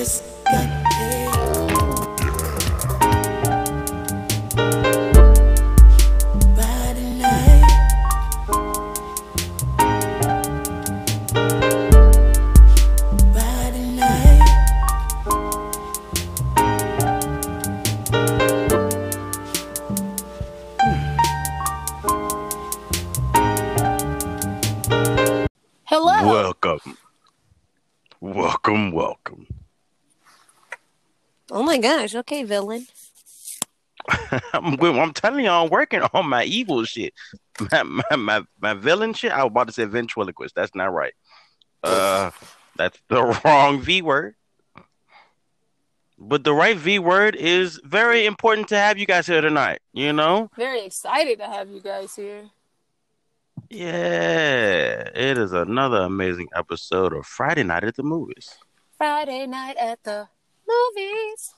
just got paid. Gosh. Okay, villain. I'm, I'm telling you, I'm working on my evil shit. My, my, my, my villain shit. I was about to say ventriloquist. That's not right. Uh, that's the wrong V word. But the right V word is very important to have you guys here tonight. You know? Very excited to have you guys here. Yeah. It is another amazing episode of Friday Night at the Movies. Friday night at the movies.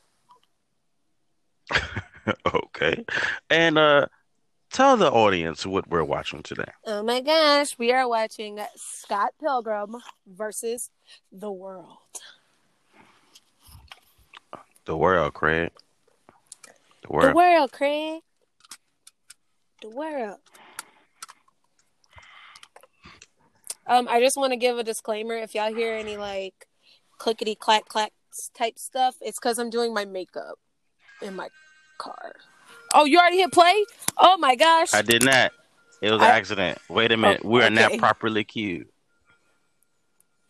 okay. And uh tell the audience what we're watching today. Oh my gosh. We are watching Scott Pilgrim versus the world. The world, Craig. The The world. world, Craig. The world. Um, I just want to give a disclaimer. If y'all hear any like clickety clack clack type stuff, it's because I'm doing my makeup in my car. Oh, you already hit play? Oh my gosh. I did not. It was an accident. Wait a minute. Oh, we are not properly queued.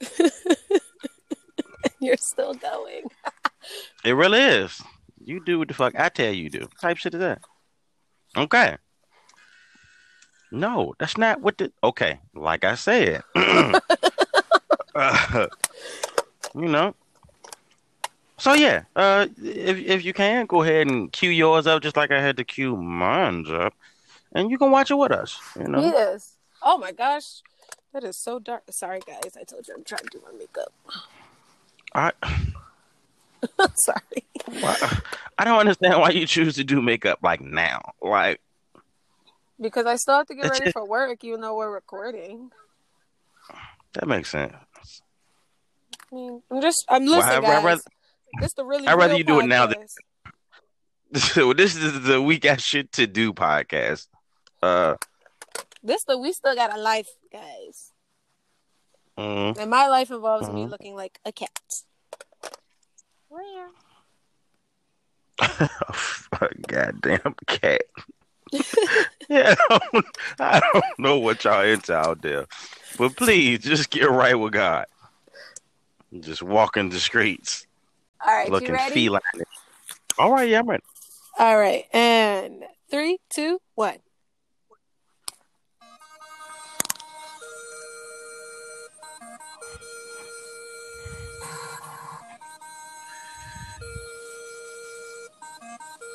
You're still going. It really is. You do what the fuck I tell you to do. What type shit is that? Okay. No, that's not what the. Okay, like I said, Uh, you know. So yeah, uh, if if you can, go ahead and cue yours up, just like I had to cue mine up, and you can watch it with us. You know. Yes. Oh my gosh. That is so dark. Sorry guys. I told you I'm trying to do my makeup. I Sorry. why- I don't understand why you choose to do makeup like now. Like Because I still have to get ready for work, even though we're recording. that makes sense. I mean, I'm just, I'm Well, listening, I'd guys. rather- this the really. I'd rather you do it now than- So this is the we got shit to do podcast. Uh, This the we still got a life, guys, mm, and my life involves me Mhm. looking like a cat. Where? goddamn cat. yeah, I don't, I don't know what y'all into out there, but please just get right with God. Just walking the streets, All right, you looking ready? feline. All right, yeah, I'm ready. All right, and three, two, one.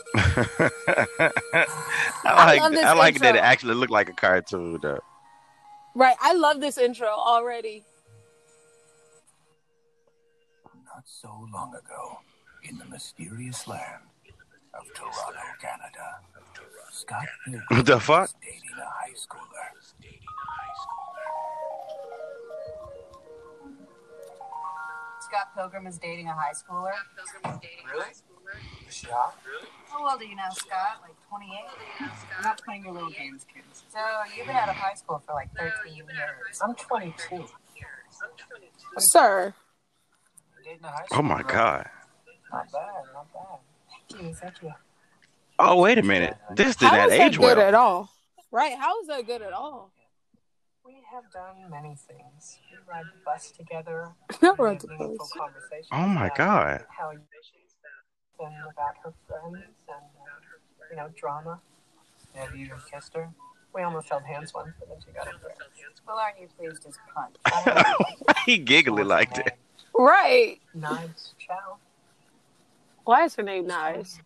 I like this I like that it actually looked like a cartoon though. Right, I love this intro already. Not so long ago, in the mysterious land of Toronto, Canada, Scott Pilgrim What the fuck? was dating a high schooler. Scott Pilgrim is dating a high schooler. Really? Is she hot? How old are you now, Scott? Like 28? I'm not playing your little games, kids. So you've been out of high school for like 13 years. I'm 22. Sir, Dating a high Oh my schooler. god. Not bad, not bad. Thank you. Oh wait a minute. This did how not is that age good well. at all? Right, how is that good at all? We have done many things. We ride the bus together. Not we right have to meaningful post. conversations Oh my god. How you and about her friends and uh, you know drama. Have you even kissed her? We almost held hands once, but then she got embarrassed. Well, aren't you pleased as punch? he giggly like that. Right. Knives Chau. Why is her name Nice?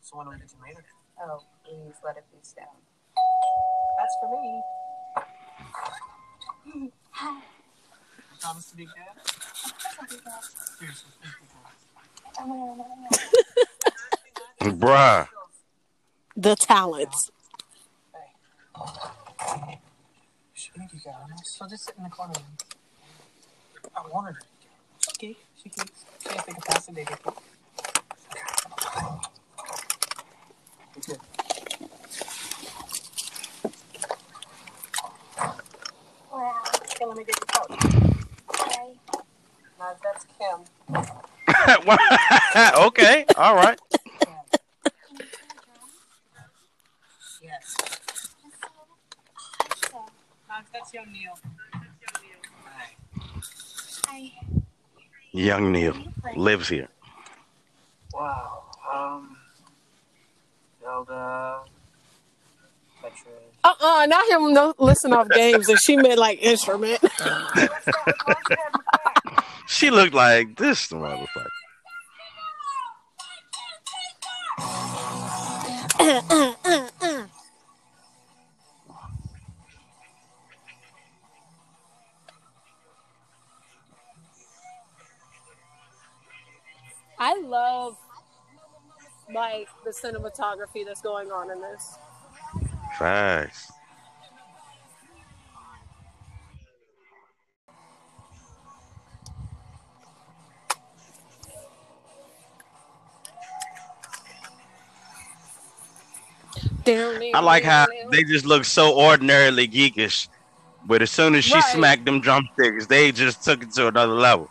So when we get to meet her, oh, please let it be down. that's for me. You promise to be good? Seriously, please be good. Bruh. The talents. She think you got us. So just sit in the corner. I wanted her get it. It's okay. She can. She has the capacity to get good. Wow. Okay, let me get your couch. Okay. No, that's Kim. okay, all right. Yes. So, No, that's young Neil. Hi. Young Neil lives here. Wow. Um. Zelda. Metroid. Uh uh not him no listen off games and she meant like instrument. what's that? Why is that in the back? She looked like this motherfucker. Love like the cinematography that's going on in this. Facts. I like how they just look so ordinarily geekish, but as soon as she Right. smacked them drumsticks, they just took it to another level.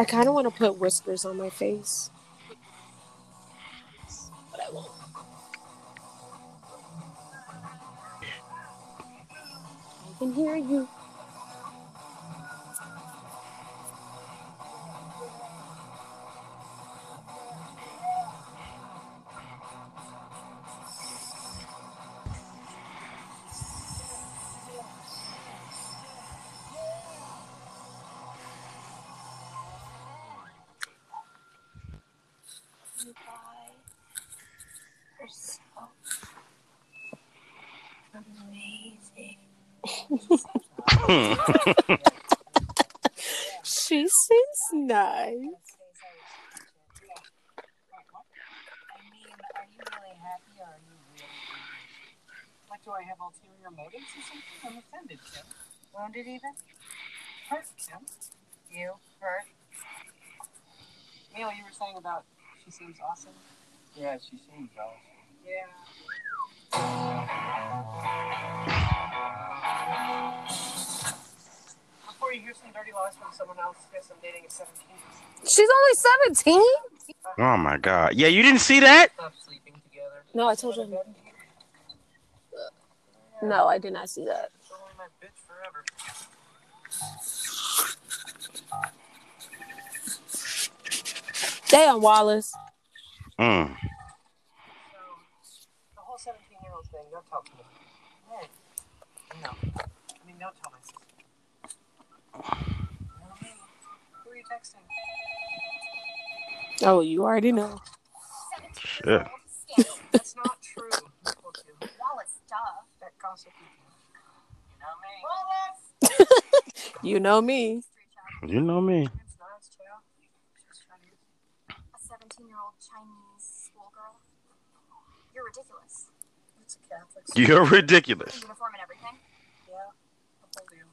I kind of want to put whiskers on my face. But I won't. I can hear you. Have ulterior motives or something? I'm offended, Kim. wounded even? Hurt, Kim. You hurt? Neil, you were saying about she seems awesome. Yeah, she seems awesome. Yeah. Before you hear some dirty lies from someone else, yes, I'm dating a 17. She's only 17? Oh my god. Yeah, you didn't see that? Stop sleeping together. No, I told you. No, I did not see that. She's only my bitch forever. Damn, Wallace. Mm. So, the whole 17 year old thing, don't talk to me. Hey. No. I mean, don't tell my sister. Who are you texting? Oh, you already know. Shit. You You know me. You know me. You know me. It's nice, too. She's Chinese. A 17 year old Chinese schoolgirl? You're ridiculous. It's a Catholic. You're ridiculous. Uniform and everything? Yeah. I'll tell you.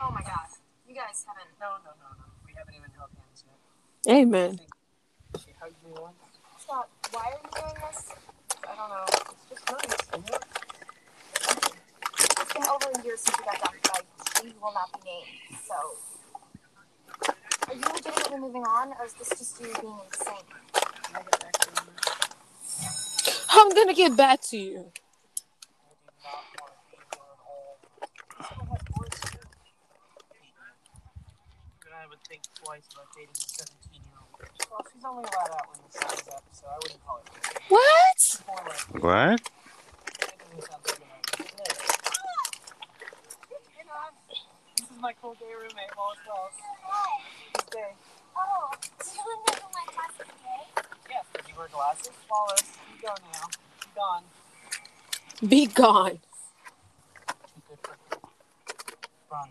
Oh my god. You guys haven't. No, no, no, no. We haven't even held hands yet. Amen. She hugged me once. Scott, why are you doing this? I don't know. It's just nice, you know? It's been over a year since you got dumped by he will not be named. So. Are you legitimately moving on, or is this just you being insane? I get back to you? I'm gonna get back to you. I do not want to be here at all. Someone has voice too. would think twice about dating a 17 year old. Well, she's only allowed out when the sun's up, so I wouldn't call it. What? What? dating sounds like an idea. Hey, Don. This is my cool gay roommate, Wallace Wells. He's gay. Oh, do you remember my class today? Yes, did you wear glasses? Wallace, you go now. You gone. Be gone. Run.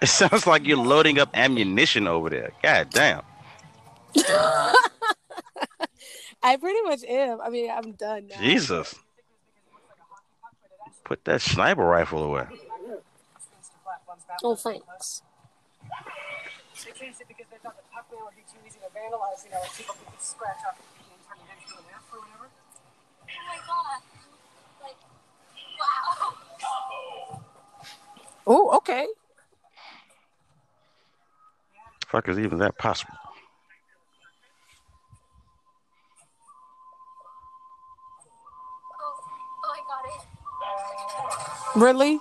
It sounds like you're loading up ammunition over there. God damn. I pretty much am. I mean, I'm done now. Jesus. Put that sniper rifle away. Oh, thanks. They changed it because they thought the Really?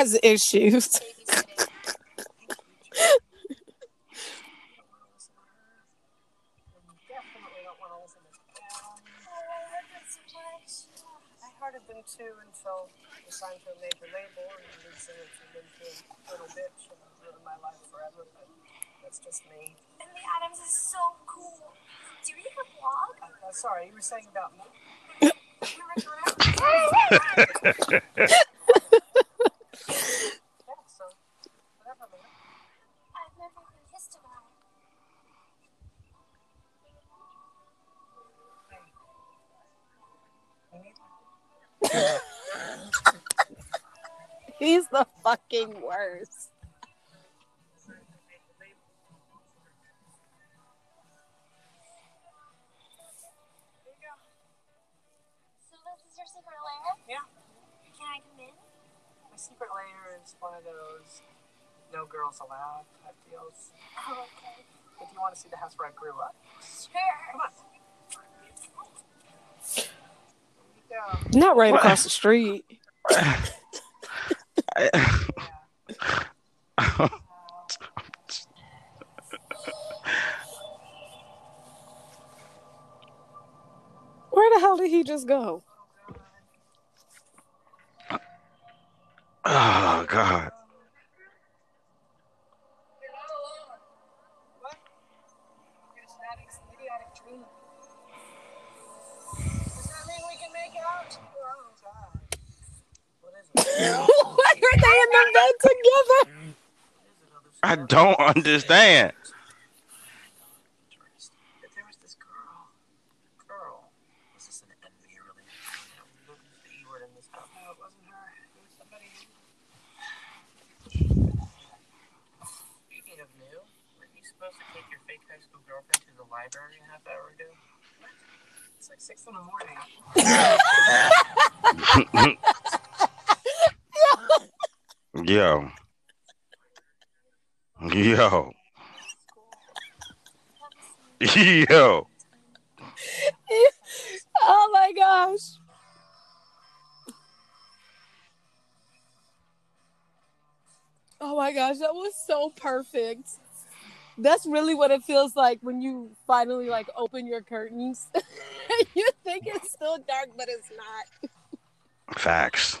Has issues. Girls allowed type deals. Oh, okay. If you want to see the house where I grew up, Sure. come on. Here you go. Not right What? across the street. Where the hell did he just go? oh God. Supposed to take your fake high school girlfriend to the library a half hour ago? It's like six in the morning. Yo. Yo. Yo. Oh my gosh. Oh my gosh, that was so perfect. That's really what it feels like when you finally like open your curtains. you think it's still dark, but it's not. Facts.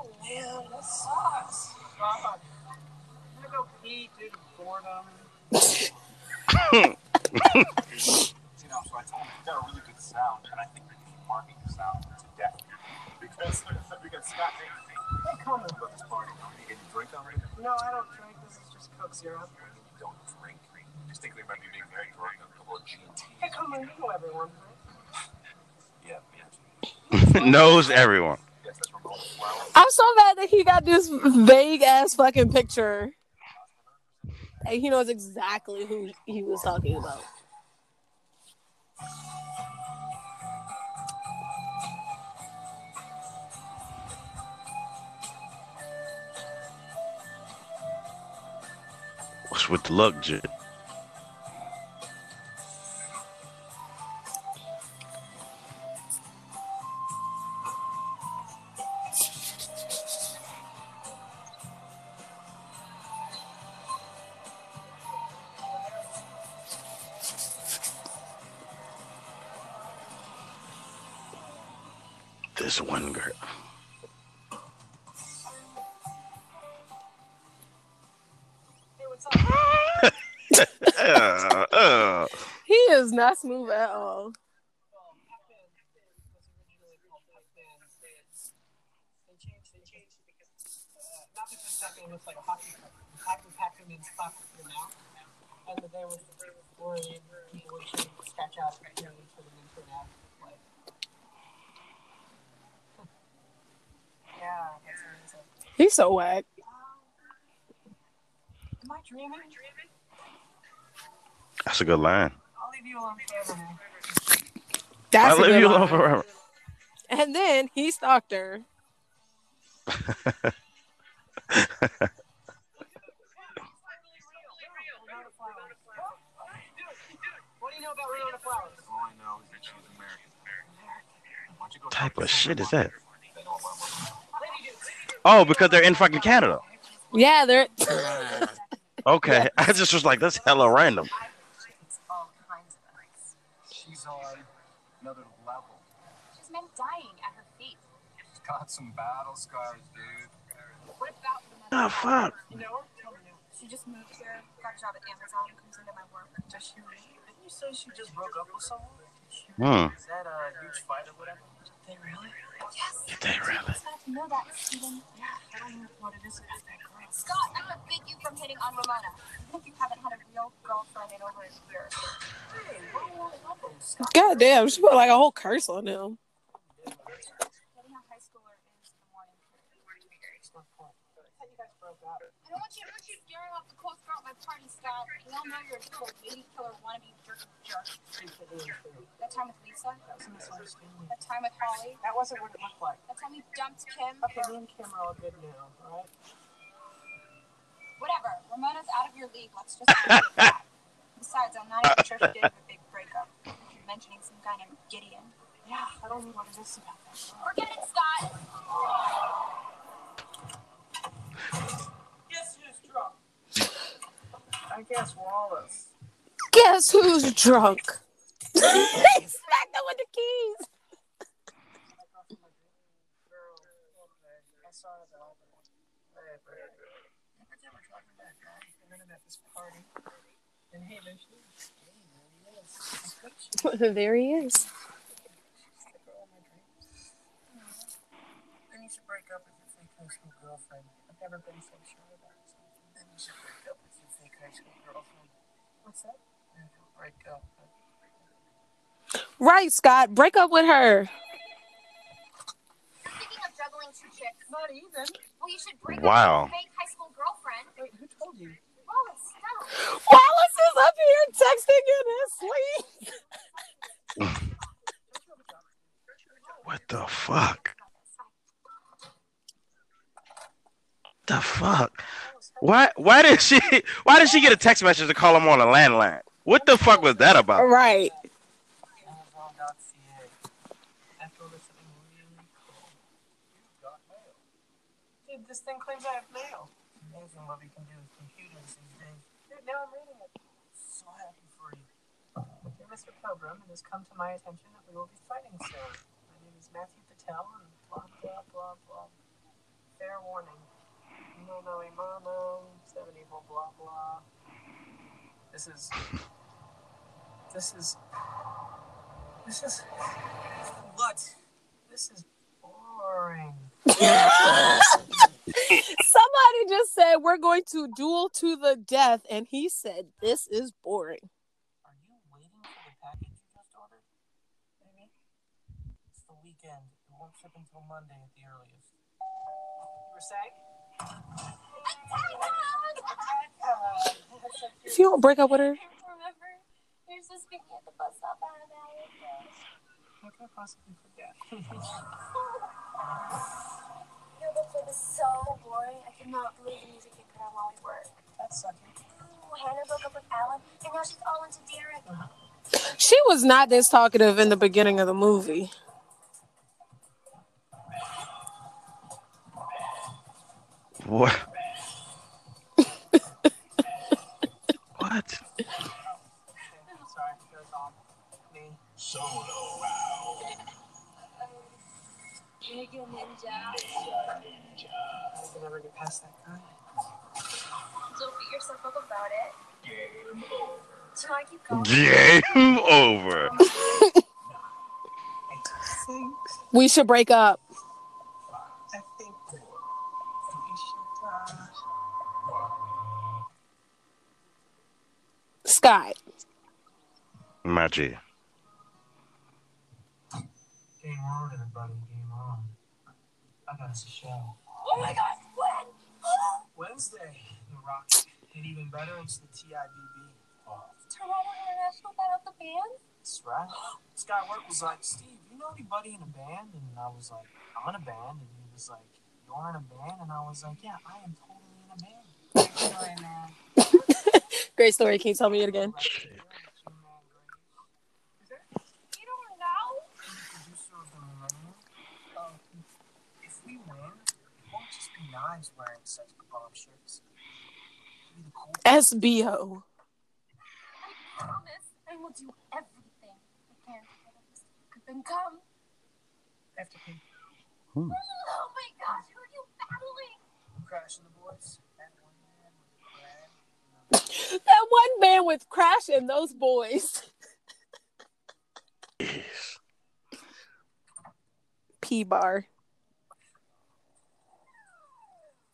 Oh man, that sucks. I'm gonna go pee due to boredom. you know, so I told him it's got a really good sound, and I think we keep marking the sound to death because we because Scott made Hey, come about this party. Are you getting drink already? No, I don't drink. This is just Coke Syrup. You don't drink. I You just think they might be being very drunk on a couple of GT. Hey, come on, you know everyone. yeah, yeah. Knows everyone. I'm so mad that he got this vague ass fucking picture. And he knows exactly who he was talking about. What's with the luck, J? Uh, not because Pac-Man looks like hockey puck. Pac-Man, Pac-Man's stuck in your mouth. And that there was where people would scratch out, you know, turn them into an. Like, yeah, that's amazing. He's so whack. Am I dreaming? That's a good line. That's I live you alone forever. And then he stalked her. What do you know about Ramona Flowers? All I know is that she's American. Why don't you go type of shit is that? that know about women? Lady Dukes. Oh, because they're in fucking Canada. Yeah, they're Okay, I just was like, that's hella random. all kinds of us. She's on another level. She's men dying at her feet. She's got some battle scars, dude. What about the The fuck? You know her? Tell me now. She just moved here, got a job at Amazon, comes into my work. Does she really? Didn't you say she just broke up with someone? Hmm. Is that a huge fight or whatever? Did they really? Yes. Did they really? You have know that, Steven. Yeah, I don't know what it is about that girl. Scott, I'm gonna bid you from hitting on Ramona. Even if you haven't had a real girlfriend in over a year. Hey, whoa, whoa, whoa, Scott. God damn, she put like a whole curse on him. Getting a high schooler is the morning period. That's my point. I thought you guys broke want to. We all. That time with Lisa, That time with Holly, That wasn't what it looked like. that time you dumped Kim. Okay, me and Kim are all good now, alright? Whatever. Ramona's out of your league. Let's just. Besides, I'm not even sure she did a big breakup. You're mentioning some guy named Gideon. Yeah, I don't know what it is about that. Forget it, Scott. Guess who's drunk? I guess Wallace. Guess who's drunk? he smacked him with the keys. Girl, okay. I saw it all. Hey, Brad. Every time we're talking about that guy, and then I'm at this party. And hey, there's you. Hey, there he is. I think she's there he is. the girl of my dreams. Then you should break up with your fake high school girlfriend. I've never been so sure about something. Then you should break up with your fake high school girlfriend. What's that? Then you should break up. Right, Scott. Break up with her. Speaking of juggling two chicks, Not even. well, you should break Wow. up with your fake high school girlfriend. Wait, who told you? Wallace, stop. Wallace is up here texting in his sleep. What the fuck? The fuck? Why? Why did she? Why did she get a text message to call him on a landline? What the fuck was that about? Right. Amazon.ca. I found this something really cool. You got mail. Dude, this thing claims I have mail. Amazing what we can do with computers these days. Dude, now I'm reading it. So happy for you. Dear Mr. Pilgrim, it has come to my attention that we will be fighting soon. My name is Matthew Patel, and blah, blah, blah, blah. Fair warning. No, no, imano, seven evil, blah, blah. This is. This is. This is. What? This is boring. Somebody just said we're going to duel to the death, and he said this is boring. Are you waiting for the package you just ordered? Maybe. It's the weekend. It won't ship until Monday at the earliest. You were saying? If you don't break up with her. How can I possibly forget? Your book club is so boring. I cannot believe the music get cut out while we work. That's sucky. Ooh, Hannah broke up with Alan, and now she's all into Derek. she was not this talkative in the beginning of the movie. Keep going? Game over. We should break up. I think. We should. Uh, Sky. Magic. game on, everybody. Game on. I got us a show. Oh my gosh, when? Wednesday, The Rock. And even better, it's the TIBB. Toronto International got out the band? That's right. Scott Work was like, Steve, you know anybody in a band? And I was like, I'm in a band. And he was like, You're in a band? And I was like, Yeah, I am totally in a band. Sorry, man. Great story. Can you tell me it again? You don't know? Producer of the Millennium. If we win, it won't just be knives wearing Sex Bob-omb shirts. It'll be the cool SBO. I promise I will do everything I can to get us then come. after pay. Oh my gosh, who are you battling? Crash and the boys. That one man with Brad. That one man with Crash and those boys. P bar.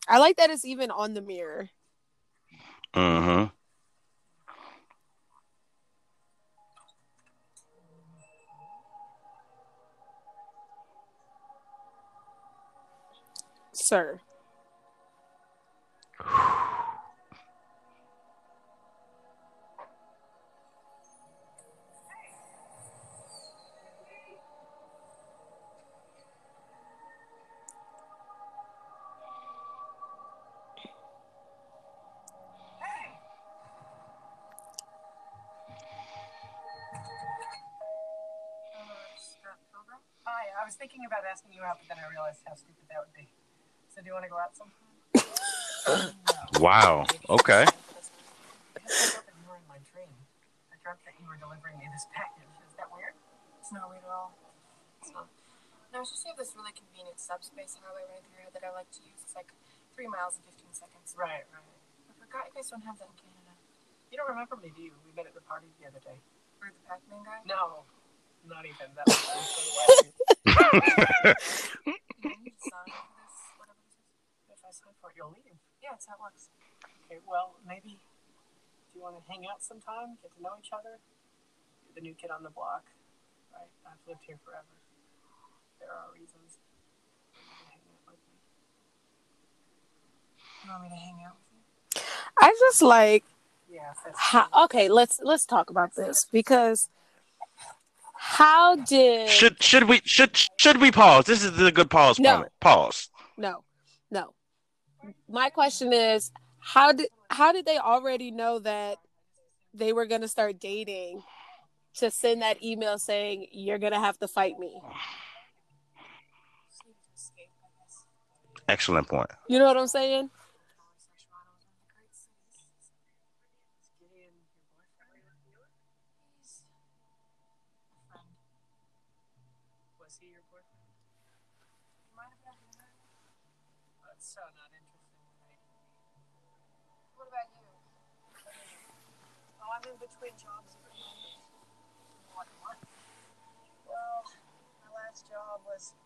I like that it's even on the mirror. Mm-hmm. Sir. Thinking about asking you out, but then I realized how stupid that would be. So do you want to go out sometime? Wow. Okay. I thought that you were in my dream. I dreamt that you were delivering me this package. Is that weird? It's not weird at all. It's not. No, it's just you have this really convenient subspace highway right through here that I like to use. It's like three miles in 15 seconds. Right, right. I forgot you guys don't have that in Canada. You don't remember me, do you? We met at the party the other day. Or the Pac-Man guy. No, not even. That was Yeah, it's how it works. Okay, well, maybe. Do you want to hang out sometime? Get to know each other? You're the new kid on the block, right? I've lived here forever. There are reasons. You want me to hang out with you? I just like Yeah, how okay, let's let's talk about this because how did Should should we should should we pause? This is a good pause No. moment. Pause. no no my question is how did how did they already know that they were gonna start dating to send that email saying you're gonna have to fight me Just need to escape, I guess. Excellent point. you know what i'm saying Toronto is one of the great cities. Is Gideon your boyfriend? He's a friend. Was he your boyfriend? You might have been there. That's so not interesting to me. What about you? Oh, I I'm in between jobs at the. What, what? Well, my last job was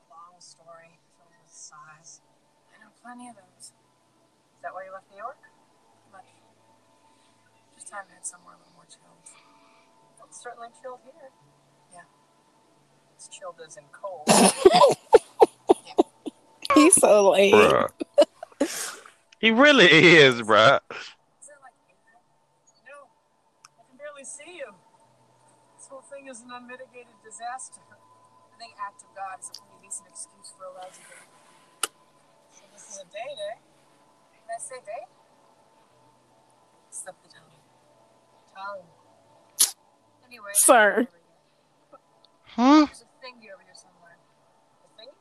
a long story filled with sighs. I know plenty of those. Is that why you left New York? Much. Just time to head somewhere a little more chilled. It's certainly chilled here. Yeah. It's chilled as in cold. He's so lame. Bruh. he really is, bruh. Is there like April? no, I can barely see you. This thing is an unmitigated disaster. I think act of God is a pretty decent excuse for a lousy day. So this is a date, eh? Did I say date? Slip the tongue. Tongue. Anyway. Sir. Hmm? There's a thingy over here somewhere. The thing?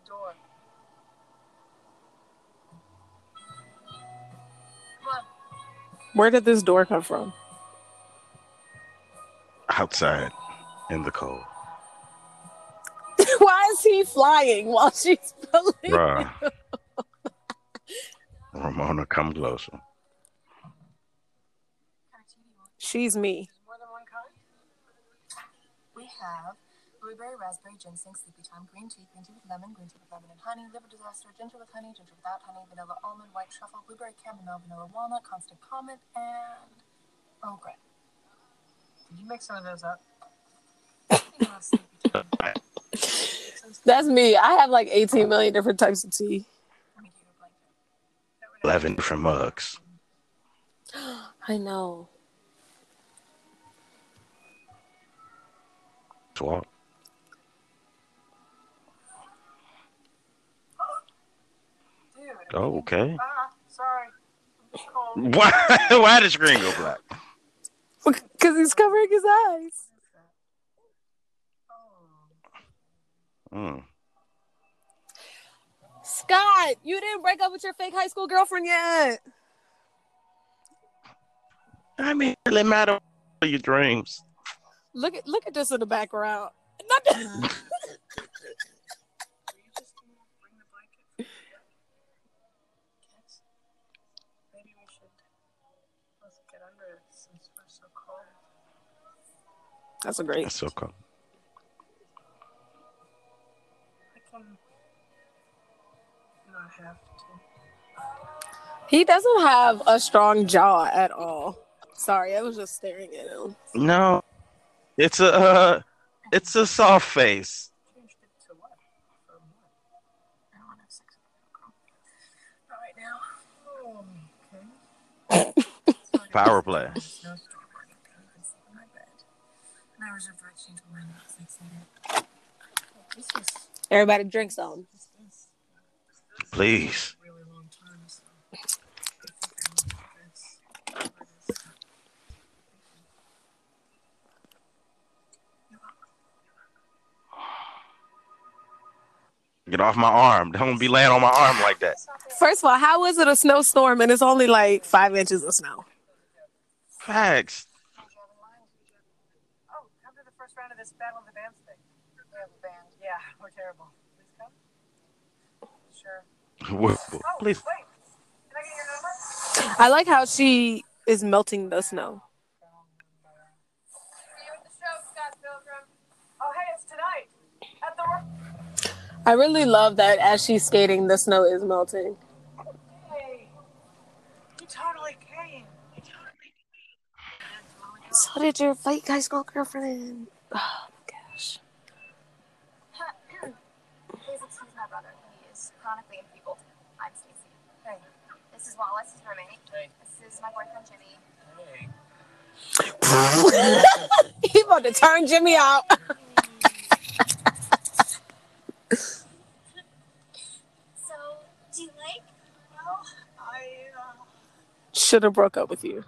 The door. Come on. Where did this door come from? Outside in the cold. Why is he flying while she's pulling? Ramona, come closer. Kind of tea do you want? She's me. More than one kind? We have blueberry, raspberry, ginseng, sleepy time, green tea, green tea with lemon, green tea with lemon and honey, liver disaster, ginger with honey, ginger without honey, vanilla almond, white truffle, blueberry chamomile, vanilla walnut, Constant Comment, and oh, Earl Grey. Did you make some of those up? You know, sleepy time. That's me. I have like 18 million different types of tea. Let me give you a blanket. That would 11 different mugs. I know. Swap. Dude. Oh, okay. Ah, sorry. I'm just cold. Why, why did the screen go black? Because he's covering his eyes. Oh. Mm. Scott, you didn't break up with your fake high school girlfriend yet. I mean, it really matter what your dreams. Look at look at this in the background. Not the- Will you just bring the blanket? Yes. Maybe we should both get under it since we're so cold. That's a great. That's so cool. I can not have to. He doesn't have a strong jaw at all. Sorry, I was just staring at him. No, it's a uh, it's a soft face. Power it this. Whatever Please. Get off my arm. Don't be laying on my arm like that. First of all, how is it a snowstorm and it's only like five inches of snow? Facts. Oh, come to the first round of this Battle of the Bands thing. We have a band. Yeah, we're terrible. Please come. Sure. Whoa, Oh, Please. wait. Can I get your number? I like how she is melting the snow. See you at the show, Scott Pilgrim. Oh, hey, it's tonight. At the. I really love that as she's skating, the snow is melting. Hey. You totally came. You totally came. So did your fake guys school girlfriend. Oh my gosh. Please excuse my brother. He is chronically enfeebled. I'm Stacy. Hey. This is Wallace, his roommate. Hey. This is my boyfriend Jimmy. Hey. he about to turn Jimmy out. So, do you like? Well, I, uh, Should have broke up with you.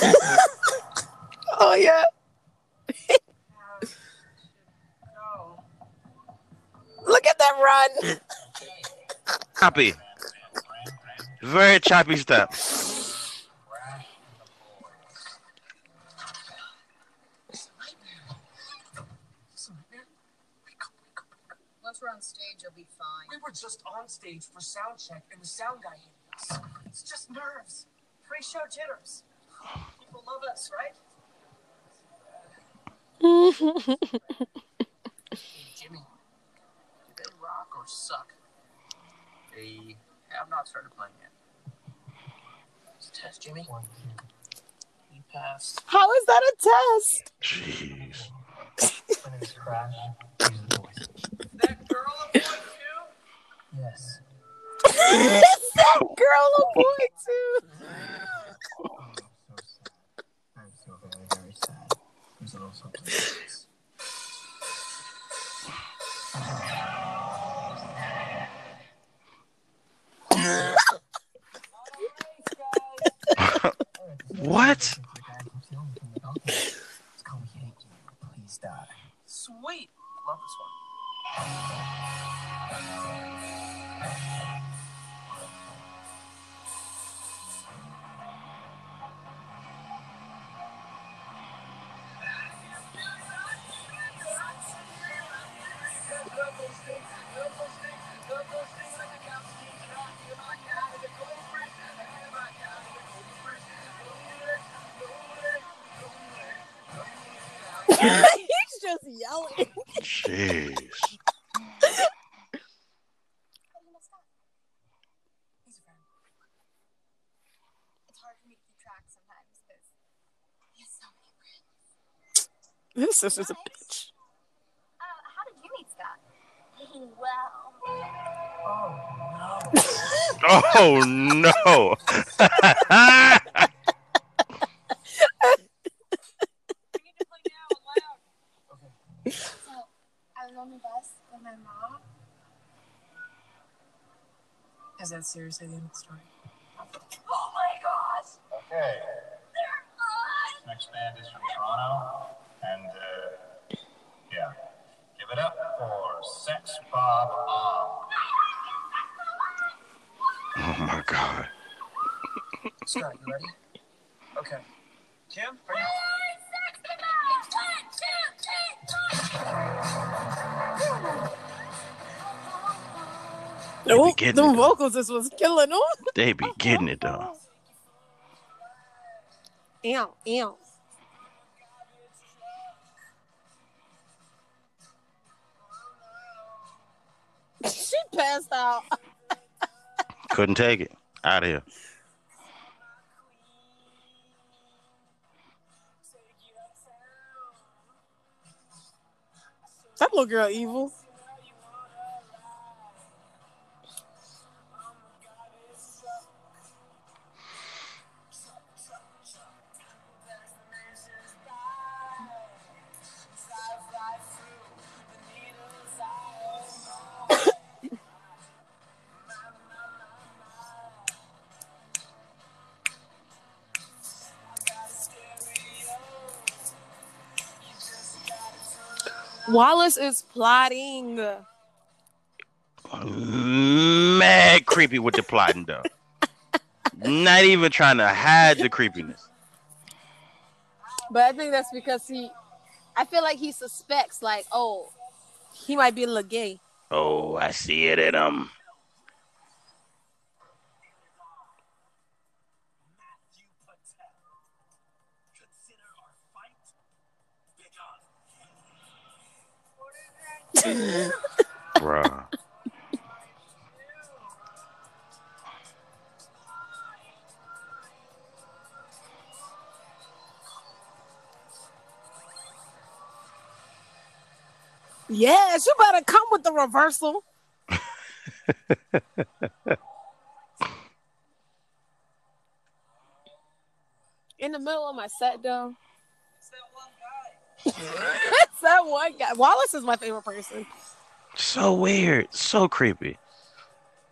oh yeah. now should go. Look run. Choppy. Very choppy step. Once we're on stage, you'll be fine. We were just on stage for sound check, and the sound guy hit us. It's just nerves. Pre-show jitters. People love us, right? Jimmy, do they rock or suck? They have not started playing yet. It's a test, Jimmy. You passed. How is that a test? Jeez. My name is Crash. These are the voices. That girl a boy too? Yes. it's that girl a boy too. Oh, so sad. I'm so very, very sad. There's a little something. What? Sweet. Love this one. Has so many friends. His sister's a bitch. Uh, how did you meet Scott? well, Oh no. so I was on the bus with my mom. Is that seriously the end of the story? Oh my gosh! Okay, They're fun! next band is from Toronto, and uh, yeah, give it up for Sex Bob Om. Oh my god. Scott, you ready? Okay. Kim, are you? They be getting them it. vocals this was killing them. They be getting it though. Ew, ew. she passed out. Couldn't take it. Out of here. That little girl evil. Wallace is plotting. Mad creepy with the plotting though. Not even trying to hide the creepiness. But I think that's because he, I feel like he suspects, like, oh, he might be a little gay. Oh, I see it in him. Bruh. Yes, you better come with the reversal. In the middle of my set, though. That one guy. It's that one guy. Wallace is my favorite person. So weird. So creepy.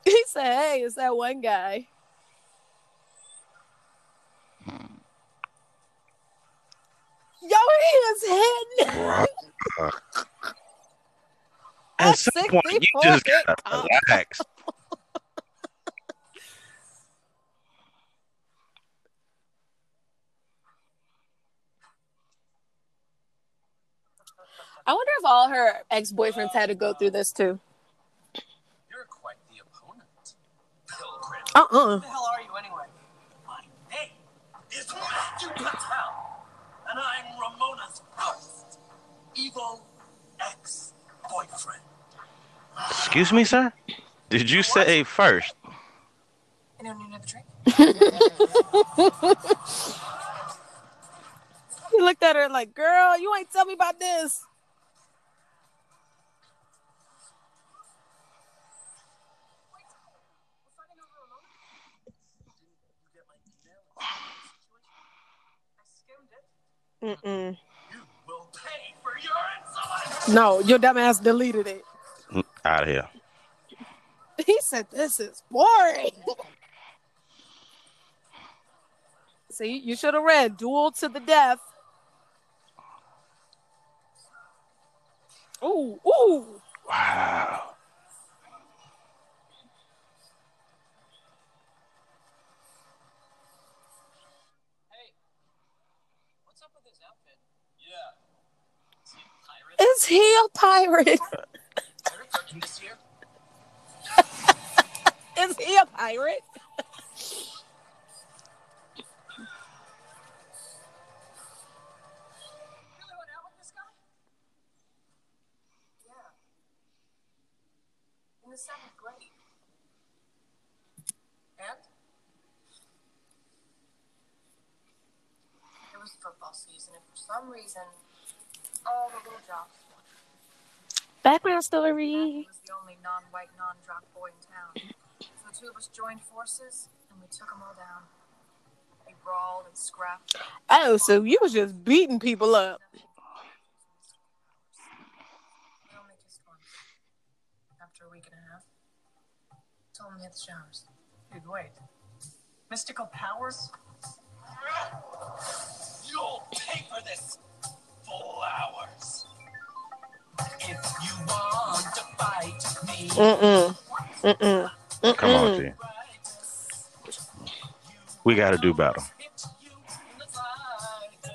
He said, "Hey, it's that one guy." Hmm. Yo, he is hitting. At some point, you just gotta relax. I wonder if all her ex boyfriends had to go through this too. You're quite the opponent, Pilgrim. Uh-uh. Who the hell are you anyway? My name is Matthew Patel, and I'm Ramona's first evil ex boyfriend. Excuse me, sir? Did you say what? first? Anyone need another drink? he looked at her like, girl, you ain't tell me about this. Mm-mm. You will pay for your insolence. No, your dumbass deleted it. Mm, Out of here. He said, "This is boring." See, you should have read "Duel to the Death." Ooh, ooh. Wow. Hey, what's up with his outfit? Yeah. Is he a pirate? Is he a pirate? Is he a pirate? The seventh grade. And? It was football season, and for some reason, all the little jocks. Background He story. was the only non-white, non-jock boy in town. So the two of us joined forces, and we took them all down. We brawled and scrapped. Oh, so you was just beating people up. We only kissed once. After a week and a half. Told him to hit the showers. Dude, wait. Mystical powers? You'll pay for this. Flowers. If you want to fight me, Mm-mm. Mm-mm. Come on, G. We got to do better. hit you in the side.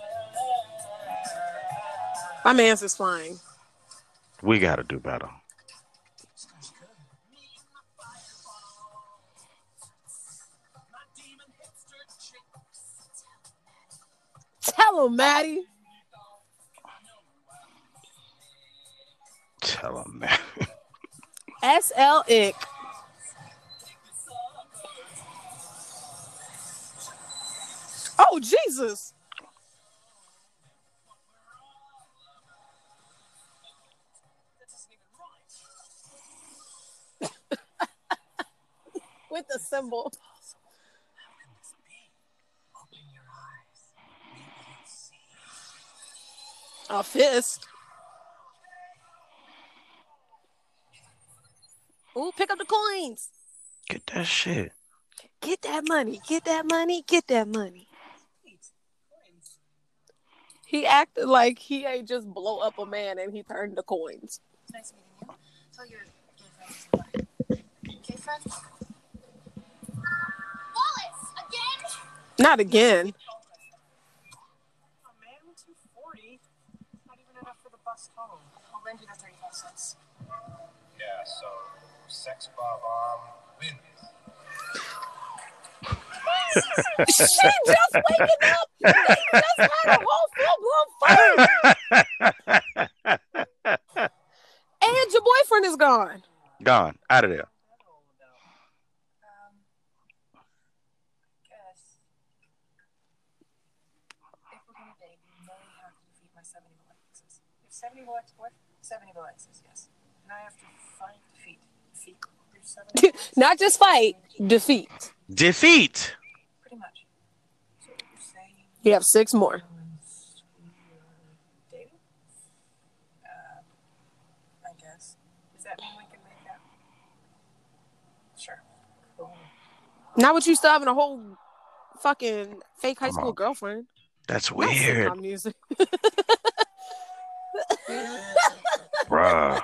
My man's is flying. We got to do better. My demon hipster chicks. Tell him, Maddie. Tell him, man. SL Ick. Oh, Jesus. With the symbol. A fist. Ooh, pick up the coins. Get that shit. Get that money. Get that money. Get that money. He acted like he ain't just blow up a man and he turned the coins. Nice meeting you. Tell your gay friends. Gay friend? Wallace, again? Not again. Oh man, 240. Not even enough for the bus home. I'll lend you the 35 cents. Yeah, so sex bomb um, wins. she just waking up. They just had a whole full blown fight. and your boyfriend is gone. Gone. Out of there. That all about? Um, Not just fight, defeat. Defeat. Pretty much. So you're saying You have six more. is we're dating? Uh, I guess. Does that mean we can make out? Sure. Not with you still having a whole fucking fake high school girlfriend. That's weird, bruh.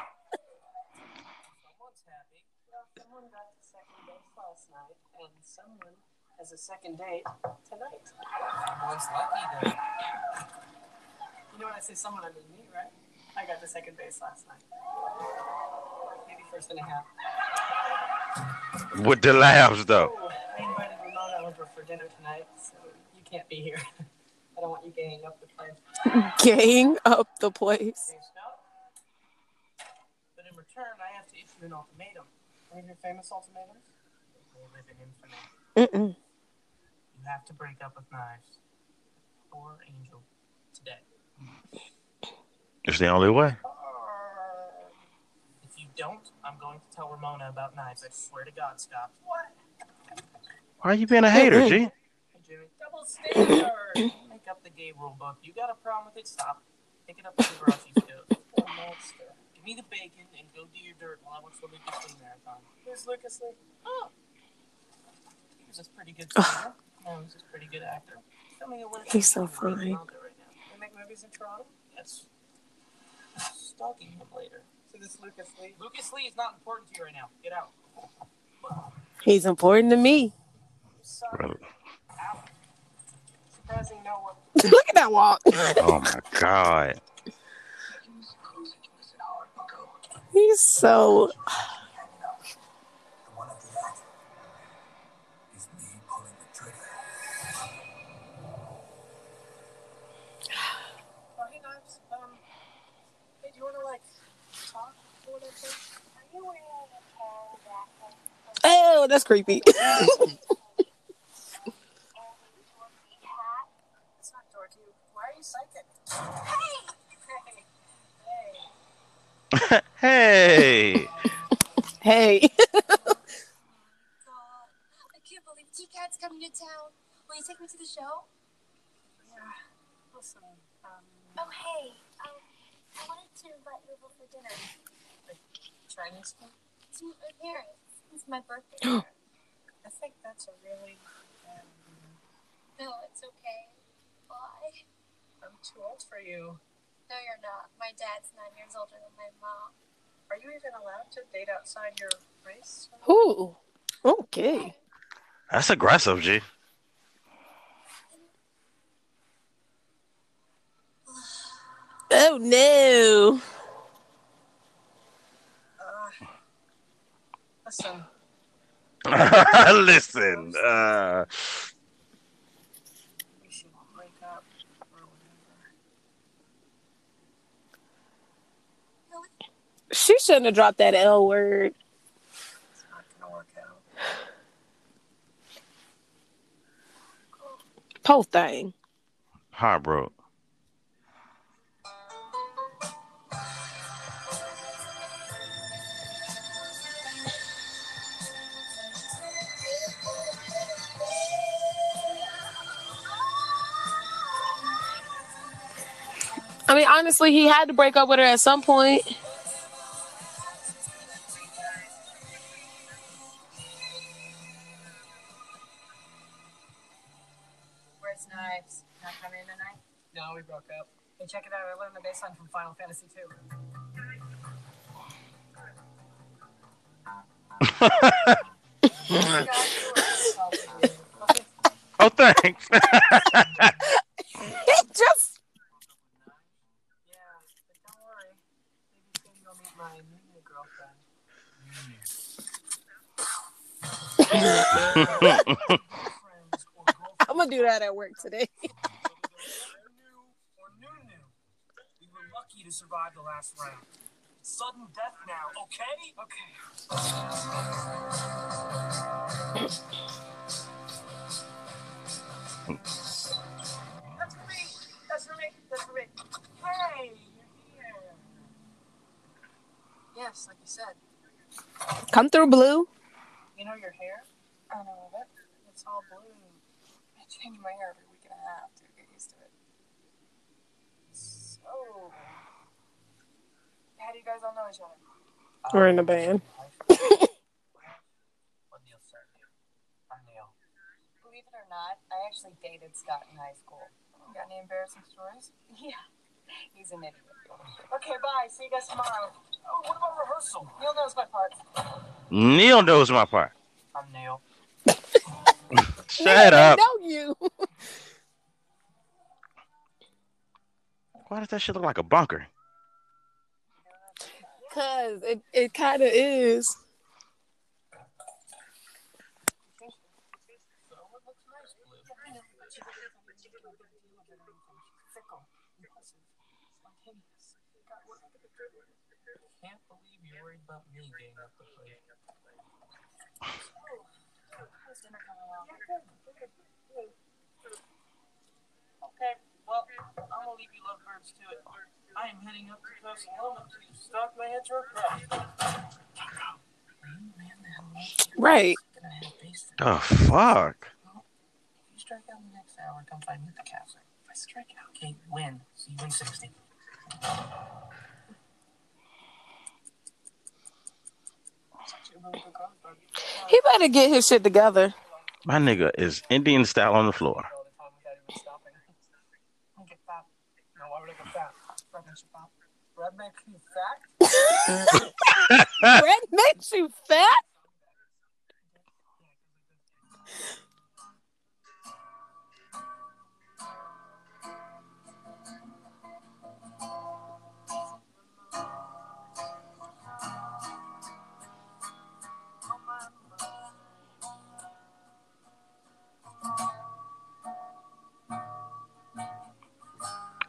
Someone's happy. Well, someone got to second base last night, and someone has a second date tonight. Someone's lucky then. You know when I say someone, I mean me, right? I got the second base last night. Maybe first and a half. With the laughs, though. Oh, I invited Ramona over for dinner tonight, so you can't be here. I don't want you ganging up the place. Gang up the place. Okay, But in return, I have to issue an ultimatum. One of your famous ultimatums? They live in infamy. Mm-mm. You have to break up with Knives. Or Angel. Today. It's the only way. If you don't, I'm going to tell Ramona about Knives. I swear to God, Scott. What? Why are you being a hater, G? Hey, Jimmy. Double standard! Make up the gay rule book. You got a problem with it? Stop. Pick it up with the garage you do. Monster. Give me the bacon and go do your dirt while I watch the Lucas Lee marathon. Who's Lucas Lee? Oh. He was a pretty good singer. No, he was a pretty good actor. Tell me what He's so funny. Right. They make movies in Toronto? Yes. Stalking him later. So this Lucas Lee? Lucas Lee is not important to you right now. Get out. He's important to me. Sorry. Surprising no one. Look at that walk. Oh my god. He's so. Oh, hey, Knives. Um, hey, do you want to, like, talk or whatever? Are you wearing a tall jacket Oh, that's creepy. and a Dorothy hat? It's not Dorothy. Why are you psychic? Hey! Hey! hey. hey. I can't believe T-Cat's coming to town. Will you take me to the show? Yeah. Listen, um, Oh, hey. Um, I wanted to invite you over for dinner. Chinese food? To my parents. It's my birthday. dinner. I think that's a really bad idea. no, it's okay. Why? I'm too old for you. No, you're not. My dad's nine years older than my mom. Are you even allowed to date outside your race? Ooh. Okay. That's aggressive, G. Oh no. Uh, listen, Listen. Uh, we should break up or whatever. No, She shouldn't have dropped that L word. It's not gonna work out. Poor thing. heartbroken. I mean, honestly, he had to break up with her at some point. Where's Knives? Not coming in tonight? No, we broke up. Hey, check it out. I learned the bass line from Final Fantasy II. God, you are insulting oh, thanks. He just Yeah, but don't worry. Maybe soon you'll meet my new girlfriend. Friends or girlfriends. I'm gonna do that at work today. We were lucky to survive the last round. Sudden death now, okay? Okay. Yes, like you said. Come through, Blue. You know your hair? I know of it. It's all blue. I change my hair every week and a half to get used to it. So, how do you guys all know each other? We're in a band. What Neil started you? I'm Neil. Believe it or not, I actually dated Scott in high school. Got any embarrassing stories? Yeah, he's an idiot. Okay, bye. See you guys tomorrow. Oh, what about rehearsal? Neil knows my part. Neil knows my part. I'm Neil. Shut Yeah, they up. know you. Why does that shit look like a bunker? Cause it, it kind of is. She doesn't make a big deal of it or anything. She's fickle, impulsive, spontaneous. God, what happened to dribbling? Can't believe you're worried about me getting up the plate. How's dinner coming along? Yeah, good, good, good. Okay, well, I'm gonna leave you lovebirds to it. I am heading up to Coast Helmet to stock my head truck right. You the. Right. Gonna have base for The fuck? If you strike out in the next hour, come find me at the castle. If I strike out, okay, win. See you in 60. He better get his shit together. My nigga is Indian style on the floor. Get fat. No, why would I get fat? Bread makes you fat.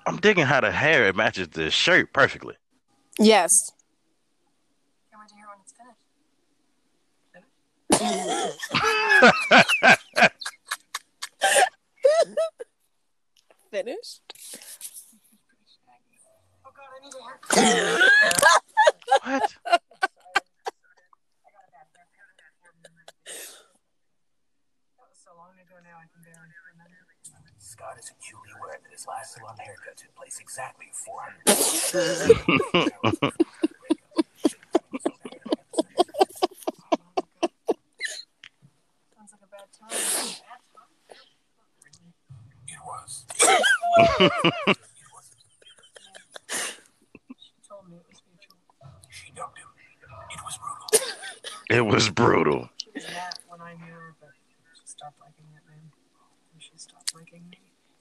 I'm digging how the hair matches the shirt perfectly. Yes. Can't wait to hear when it's finished. Finished. Oh god, I need a haircut. What? That was so long ago now, I can barely remember. Scott is acutely aware that his last salon haircut took place exactly 400 Sounds like a bad time. Bad time? It was. She told me it was mutual. She dumped him. It was brutal. It was brutal. She was mad when I knew her, but she liking that man. And she stopped liking me.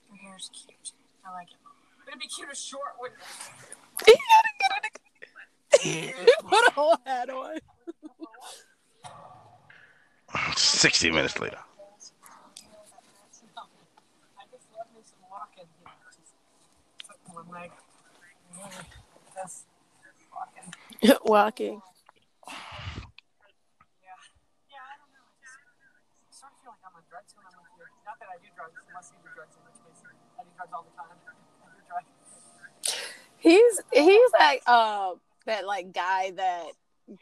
Your hair's cute. I like it. But it'd be cute as short, wouldn't it? He gotta it. Put a whole hat on. 60 minutes later. I just love me some walking. You know, just put one leg. Just walking. Walking. Yeah. Yeah, I don't know. I just I sort of feel like I'm on drugs when I'm with you. Not that I do drugs, unless you do drugs, in which case I do drugs all the time. I do drugs. He's he's like uh that like guy that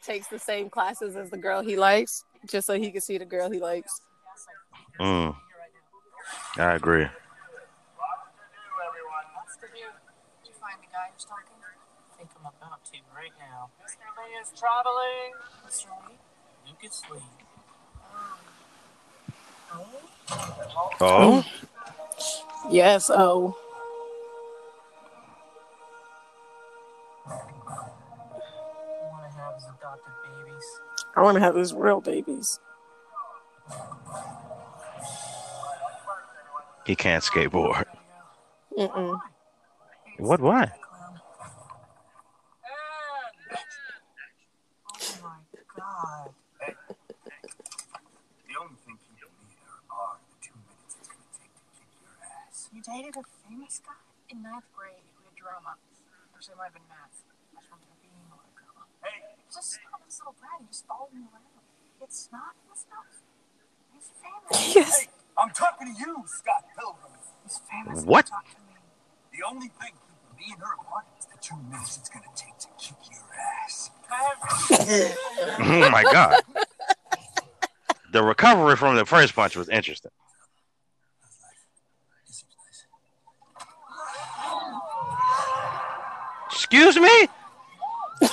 takes the same classes as the girl he likes just so he can see the girl he likes. Mm, I agree. What's to do? Did you find the guy who's talking? I think I'm about to right now. Mr. Lee is traveling. Mr. Lee? Lucas Lee. Oh, Yes, oh. I want to have his adopted babies. I want to have his real babies. he can't skateboard. Mm-mm. What? Why? Clown. And... Oh my god. The only thing keeping me in her are the two minutes it's going to take to kick your ass. You dated a famous guy? In ninth grade, we had drama. Actually, it might have been math. I just remember being a little girl. Hey, Just stop this little brat. He just followed me around. It's not his stuff. He's famous. Yes. hey, I'm talking to you, Scott Pilgrim. He's famous. What? Talk to me. The only thing keeping me and her apart is the two minutes it's going to take to kick your ass. Oh my god. The recovery from the first punch was interesting. This seems nice. Excuse me?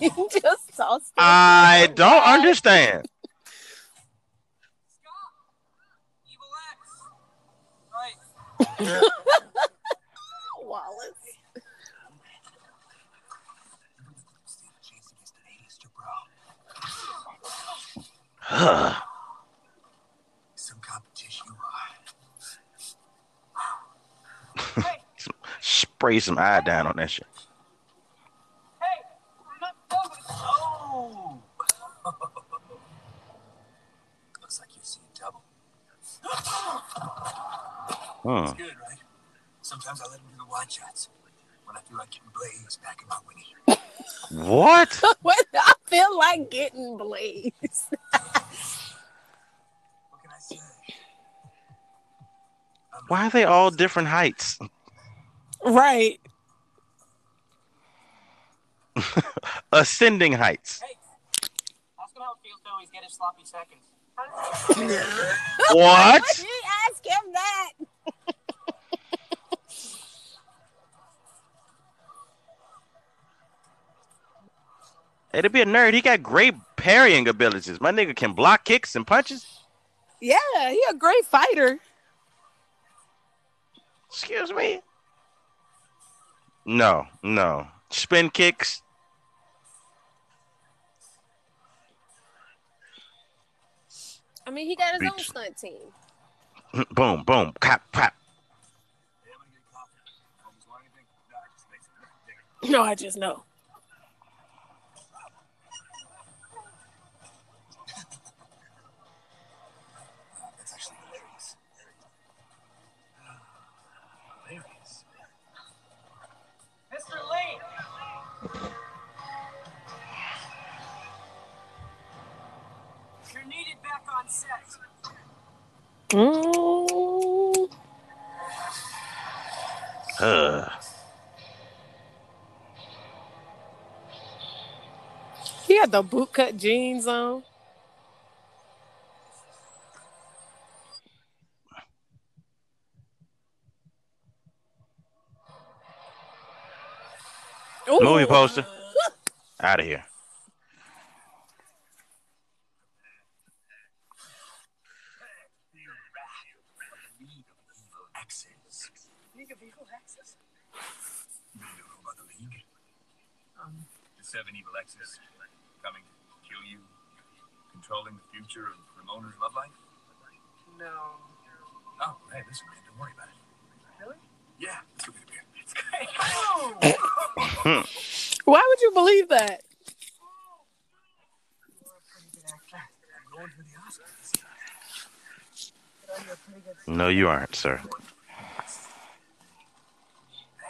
He just it. I don't understand. Evil X. Right. Wallace a chance against an A-lister, bro. Ugh. Some competition you are. Spray some iodine on that shit. Hey, I'm not done with Oh! Looks like you're seeing double. It's good, right? Sometimes I let him do the wide shots when I feel like getting Blaze back in my Winnie. What? what? I feel like getting blazed. What can I say? Why are they all different heights? Right. Ascending heights. Hey, ask him how it feels to always get his sloppy seconds. What? You ask him that. Hey, to be a nerd, he got great parrying abilities. My nigga can block kicks and punches. Yeah, he a great fighter. Excuse me. No, no. Spin kicks. I mean, he got his own stunt team. Boom, boom, clap, clap. Hey, I'm gonna get coffee. Homies want anything? No, I just makes it bigger. No, I just know. Mm. Ugh. He had the bootcut jeans on. Ooh. Movie poster. Out of here. League of Evil Exes. League of Evil Exes? You know about the League? Um, The seven evil exes coming to kill you, controlling the future of Ramona's love life? no. Oh, hey, listen, man, don't worry about it. Really? Yeah, let's go get a beer. It's great. Why would you believe that? No, You're a pretty good actor. I'm going for the Oscars. You know, you're a pretty good No, you aren't, sir. I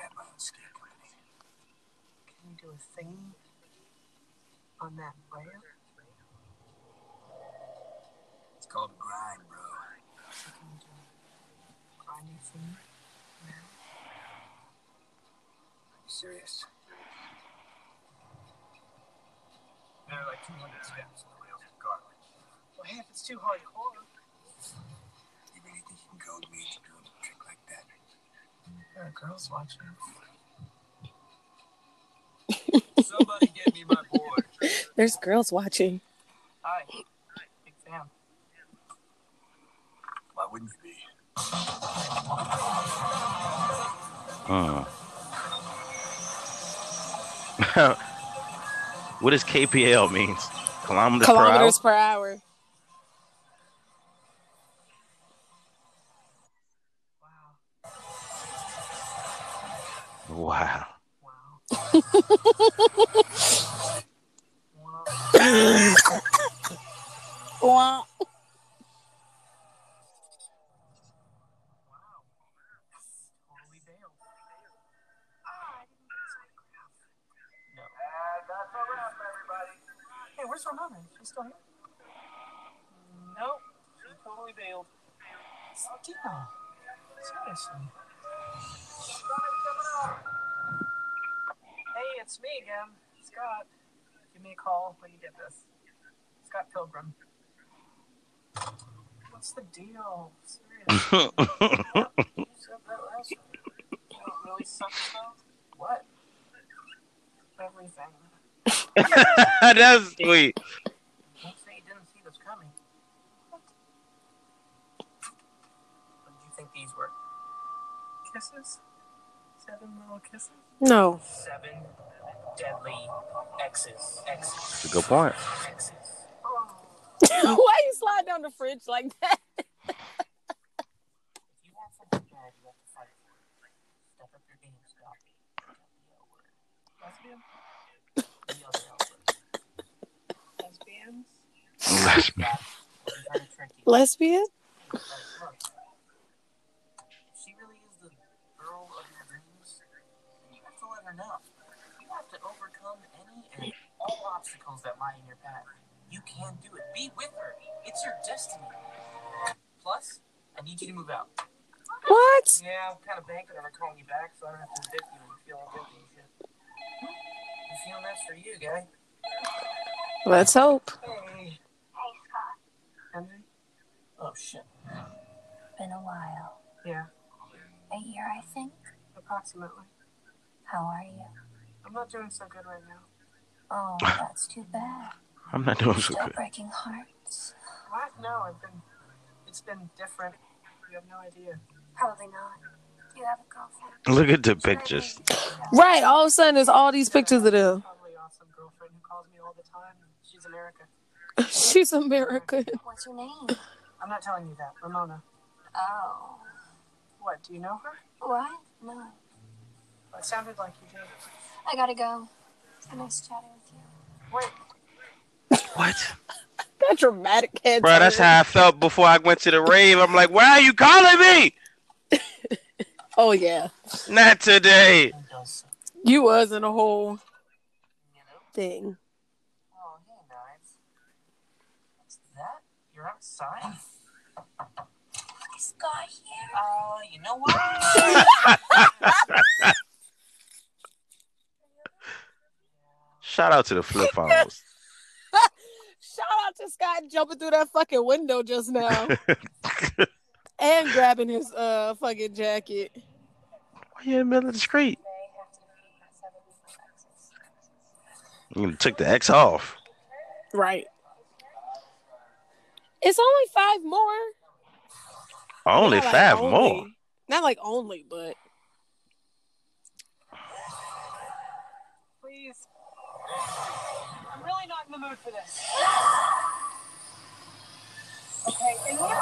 have my own scare company. Can you do a thing on that rail? It's called grind, bro. So can you do a grindy thing now? You serious? There are like 200 steps on the rails of Garland. Well, hey, if it's too hardcore, You really think you can goad me into doing a trick like that? there are girls watching. Somebody get me my board. There's girls watching. Hi. Big fan. Why wouldn't you be? Hmm. what does KPL means? Kilometers, Kilometers per hour. Per hour. Wow. Wow. Wow. Hey, where's Ramona? She's still here? Nope. She totally bailed. Stino. Seriously. Hey, it's me again. Scott. Give me a call when you get this. Scott Pilgrim. What's the deal? Seriously. You said that last week. You don't really suck though? What? Everything. That's sweet. Don't say you didn't see this coming. What? What did you think these were? Kisses? Seven little kisses? No. Seven deadly X's. X's. That's a good point. X's. Oh. Why you slide down the fridge like that? If you want something bad, you have to fight for it. Step up your game, Scott. Don't be a word. Lesbian? The other L word. Lesbians? Lesbian. Yeah, I'm trying to trick you. Lesbian? Look, if she overcome any and all obstacles that lie in your path. You can do it. Be with her. It's your destiny. Plus, I need you to move out. What? Yeah, I'm kind of banking on her calling you back so I don't have to evict you when you feel all guilty and shit. You feeling that's for you, guy? Let's hope. Hey. Hey, Scott. Henry? Oh, shit. Been a while. Yeah, A year, I think. approximately. How are you? I'm not doing so good right now. Oh, that's too bad. I'm not doing so Still good. breaking hearts. What? No, I've been. It's been different. You have no idea. Probably not. You have a girlfriend. Look at the pictures. Right. All of a sudden, there's all these pictures of them. Probably awesome girlfriend who calls me all the time. She's American. She's American. What's her name? I'm not telling you that. Ramona. Oh. What? Do you know her? What? No. It sounded like you did. I gotta go. It's nice chatting with you. Wait. What? That dramatic head. Bro, that's how I felt before I went to the rave. I'm like, why are you calling me? Oh yeah. Not today. You was in a whole thing. Oh, hey, guys. What's that? You're outside? Is Scott here? Uh, you know what? Shout out to the flip phones. Shout out to Scott jumping through that fucking window just now and grabbing his uh fucking jacket. Why you in the middle of the street? May have to defeat my seven different exes. You took the X off. Right. It's only five more. Only Not like five only. more. Not like only, but Please. I'm really not in the mood for this. Okay, and here.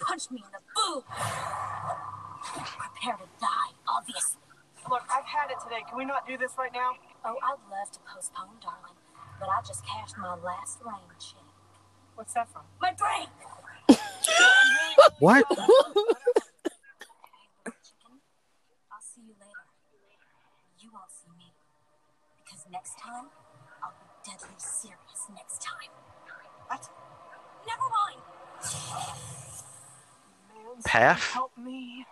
Punch me in the boob. Prepare to die, obviously. Look, I've had it today. Can we not do this right now? Oh, I'd love to postpone, darling, but I just cashed my last rain check. What's that from? My break! What? Hey, little chicken, I'll see you later. You won't see me. Because next time, I'll be deadly serious next time. What? Never mind. Man, Path? Help me.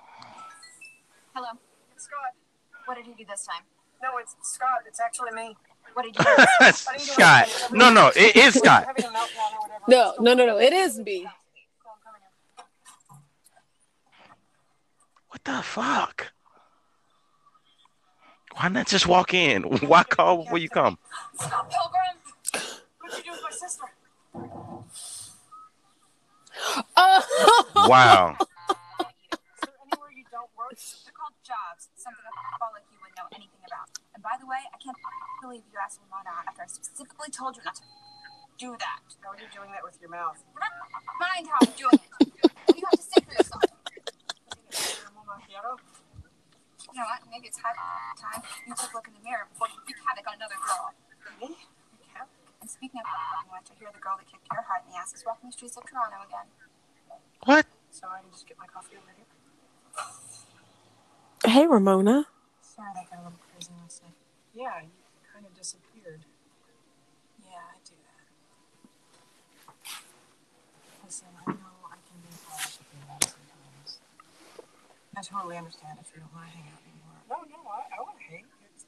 Hello. It's Scott. What did he do this time? No, it's Scott. It's actually me. What did you do? Scott. No, no, it is I'm Scott. having a meltdown or whatever. no, no, no, no. It is me. I'm coming in. What the fuck? Why not just walk in? Why call before you come? Stop, Pilgrim. What'd you do with my sister? Oh, Wow. Is there anywhere you don't work? They're called jobs. Something a football like you would know anything about. And by the way, I can't believe you asked Ramona after I specifically told you not to do that. How are you doing that with your mouth? Mind how I'm doing it. You have to say for yourself. You know what? Maybe it's high time you took a look in the mirror before you wreak havoc on another girl. Me? Cat? And speaking of which, I want to hear the girl that kicked your heart in the ass is walking the streets of Toronto again. What? So I can just get my coffee over here. hey, Ramona. Sorry, that got a little crazy last night. Yeah, you kind of disappeared. Yeah, I do that. Listen, I know I can be harsh with you about it sometimes. I totally understand if you don't want to hang out anymore. No, no, I, I want to hang. It's,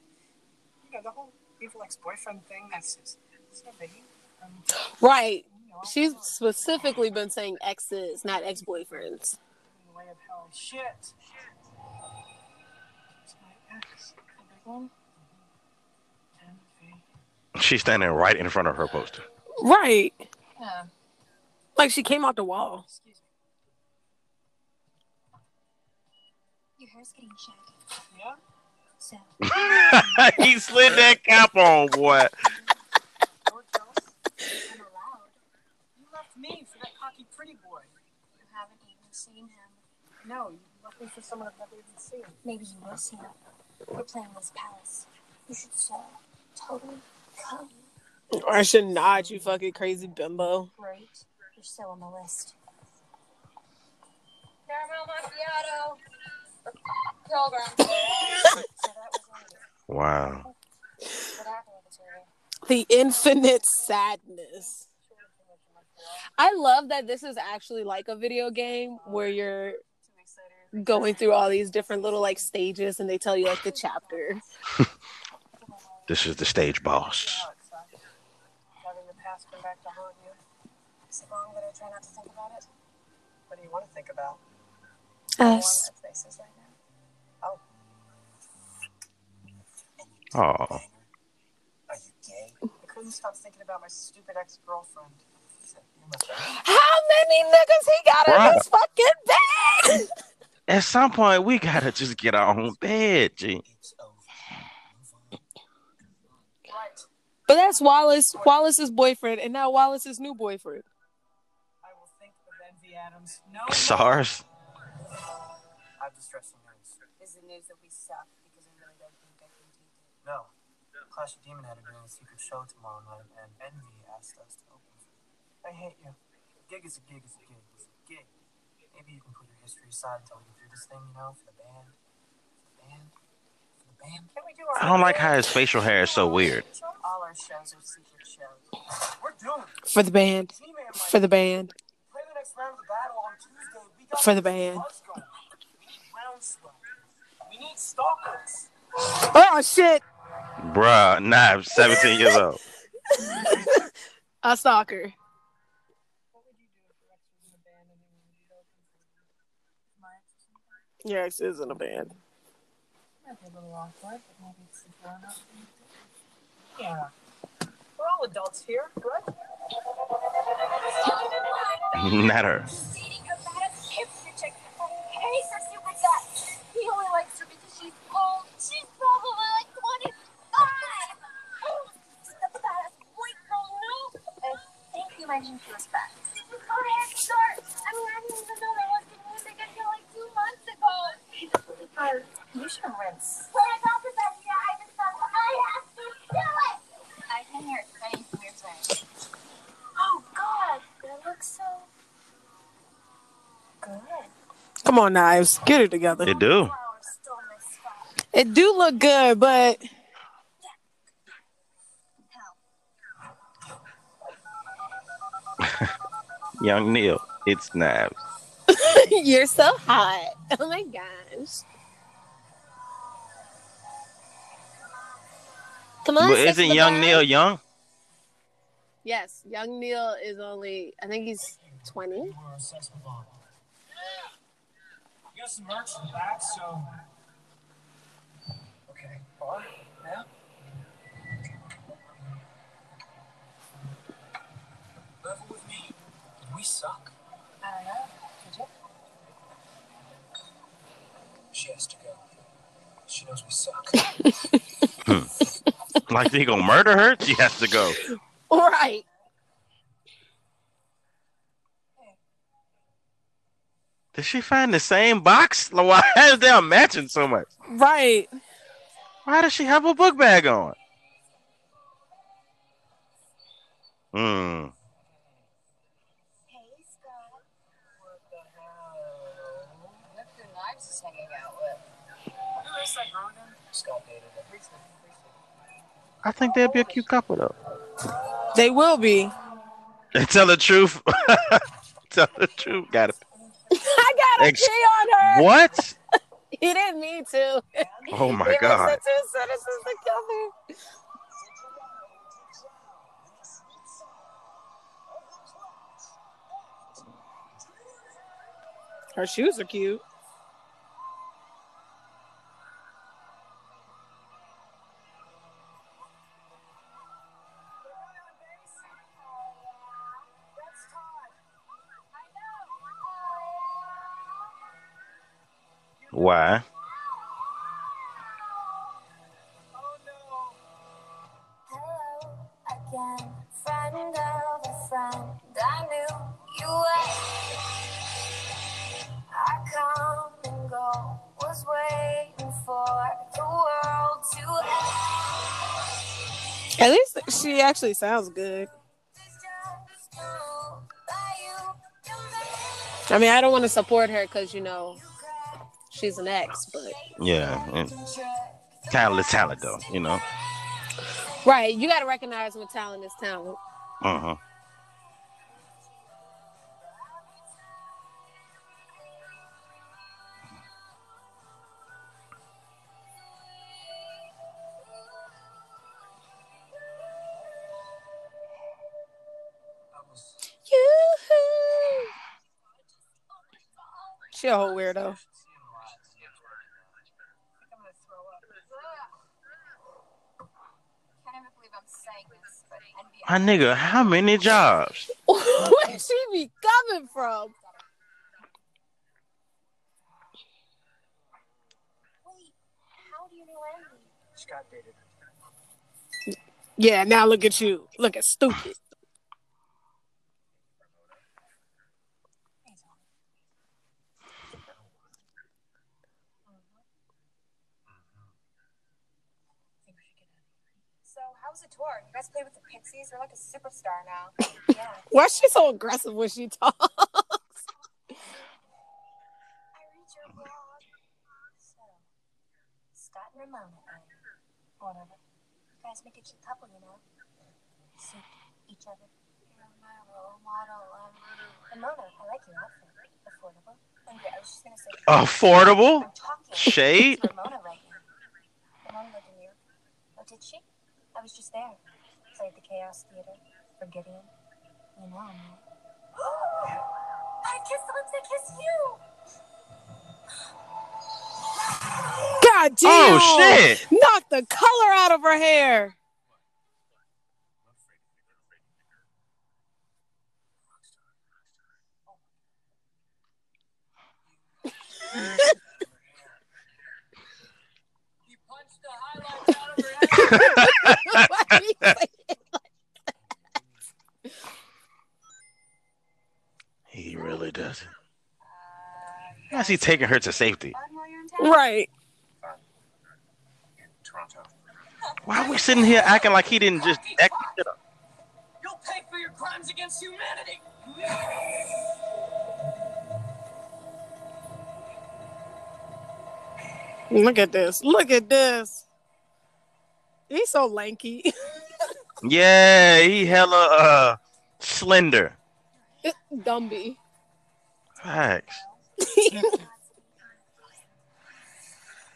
you know, the whole evil ex-boyfriend thing, that's just, it's no biggie. Um, Right. you know, She's know specifically been saying exes, not ex boyfriends. in the way of hell. Shit! It's my ex. The big one? She's standing right in front of her poster. Right. Yeah. Like she came out the wall. Excuse me. Your hair's getting shaggy. Yeah? So, he slid that cap on, boy. You're? I'm allowed. You left me for that cocky pretty boy. You haven't even seen him. No, you left me for someone I've never even seen. Maybe you will see him. We're playing this palace. You should so totally come. I should not, you fucking crazy bimbo. Great. You're so on the list. Caramel macchiato. Pilgrim. so that was it. Wow. What happened with the infinite sadness. I love that this is actually like a video game where you're going through all these different little like stages and they tell you like the chapter. This is the stage boss. Having the past come back to haunt you. Is it wrong that I try not to think about it? What do you want to think about? Us. Our faces right now. Oh, Oh, Are you gay? I couldn't stop thinking about my stupid ex-girlfriend. You must have- How many niggas he got in Bruh. this fucking bed? at some point we gotta just get our own bed, G. It's over. Move on. Right. But that's Wallace, Wallace's boyfriend, and now Wallace's new boyfriend. I will think with envy, Adams. No. SARS. I No. Clash of Demonhead a really a secret show tomorrow night, and Envy asked us to open for them. I hate you. A gig is a gig is a gig is a gig. Maybe you can put your history aside until we get through this thing, you know, for the band. For the band. For the band. Can we do our I don't like how his facial hair is so weird. All our shows are secret shows. We're doomed. For the band. For the band. play the next round of the battle on Tuesday. We got For the band. We need groundswell. We need stalkers. Oh shit! Bruh, nah, 17 years old. A stalker. What would you do if your ex was in a band and they wanted you to open for them? My ex or something? Your ex is in a band. Might be a little awkward, but maybe it's the grown up thing. Yeah. We're all adults here, right? Not her. Think you mentioned she was fat. This is head oh, start. I mean, I didn't even know there was good music until like two months ago. You should rinse. When I got to bed here, I just thought, I have to do it. I can hear anything you're saying. Oh, God. That looks so good. Come on, Knives. Get it together. They do. Oh, Flowers stole my spot. It do look good, but Young Neil, it's Nabs. you're so hot. Oh my gosh. Come on. But isn't Young bar. Neil young? Yes, young Neil is only. I think he's twenty. You were a sex bomb. You got some merch in the back, so. Okay, bar now. Level with me. We suck. I don't know. Did you? She has to go. She knows we suck. Like they gonna murder her? She has to go. Right. Did she find the same box? Like, Why is they matching so much? Right. Why does she have a book bag on? Hmm. Hey, Scott. What the hell? Look who Knives is hanging out with. Who is that girl again? Scott dated her. Recently, recently. I think they'll be a cute couple though. They will be. And tell the truth. tell the truth. Got it. I got a Ex- pee on her. What? He didn't mean to. Oh my he god. Was two citizens together. Her shoes are cute. End. At least she actually sounds good. I mean, I don't want to support her because you know she's an ex, but Yeah, and talent is talent, though. You know. right, you got to recognize when talent is talent. Uh huh. She a whole weirdo. should see him live. I think I'm gonna throw up. Can't even believe I'm saying this, but envy. My nigga, how many jobs? Where she be coming from? Yeah, now look at you. Look at stupid. Tour? You guys play with the Pixies? You're like a superstar now. yeah. Why is she so aggressive when she talks? I read your blog. So, Scott and Ramona, whatever. You guys make a cute couple, you know? Suit each other. You're my role model. Um, Ramona, I like your outfit. Affordable. Anyway, I was just gonna say. Affordable? I'm talking Shade? to Ramona right now. Ramona lived in New York. Oh, did she? I was just there. Played the Chaos Theater for Gideon. You know, man. I kissed the lips that kiss you. God damn! Oh shit! Knock the color out of her hair. He punched the highlights out of her head. Why do you say it like- He really doesn't. How's he taking her to safety? Fun while you're in town. right. Why are we sitting here acting like he didn't just act shit up? You'll pay for your crimes against humanity. Look at this. Look at this. He's so lanky. Yeah, he hella uh slender. Dumby. Facts.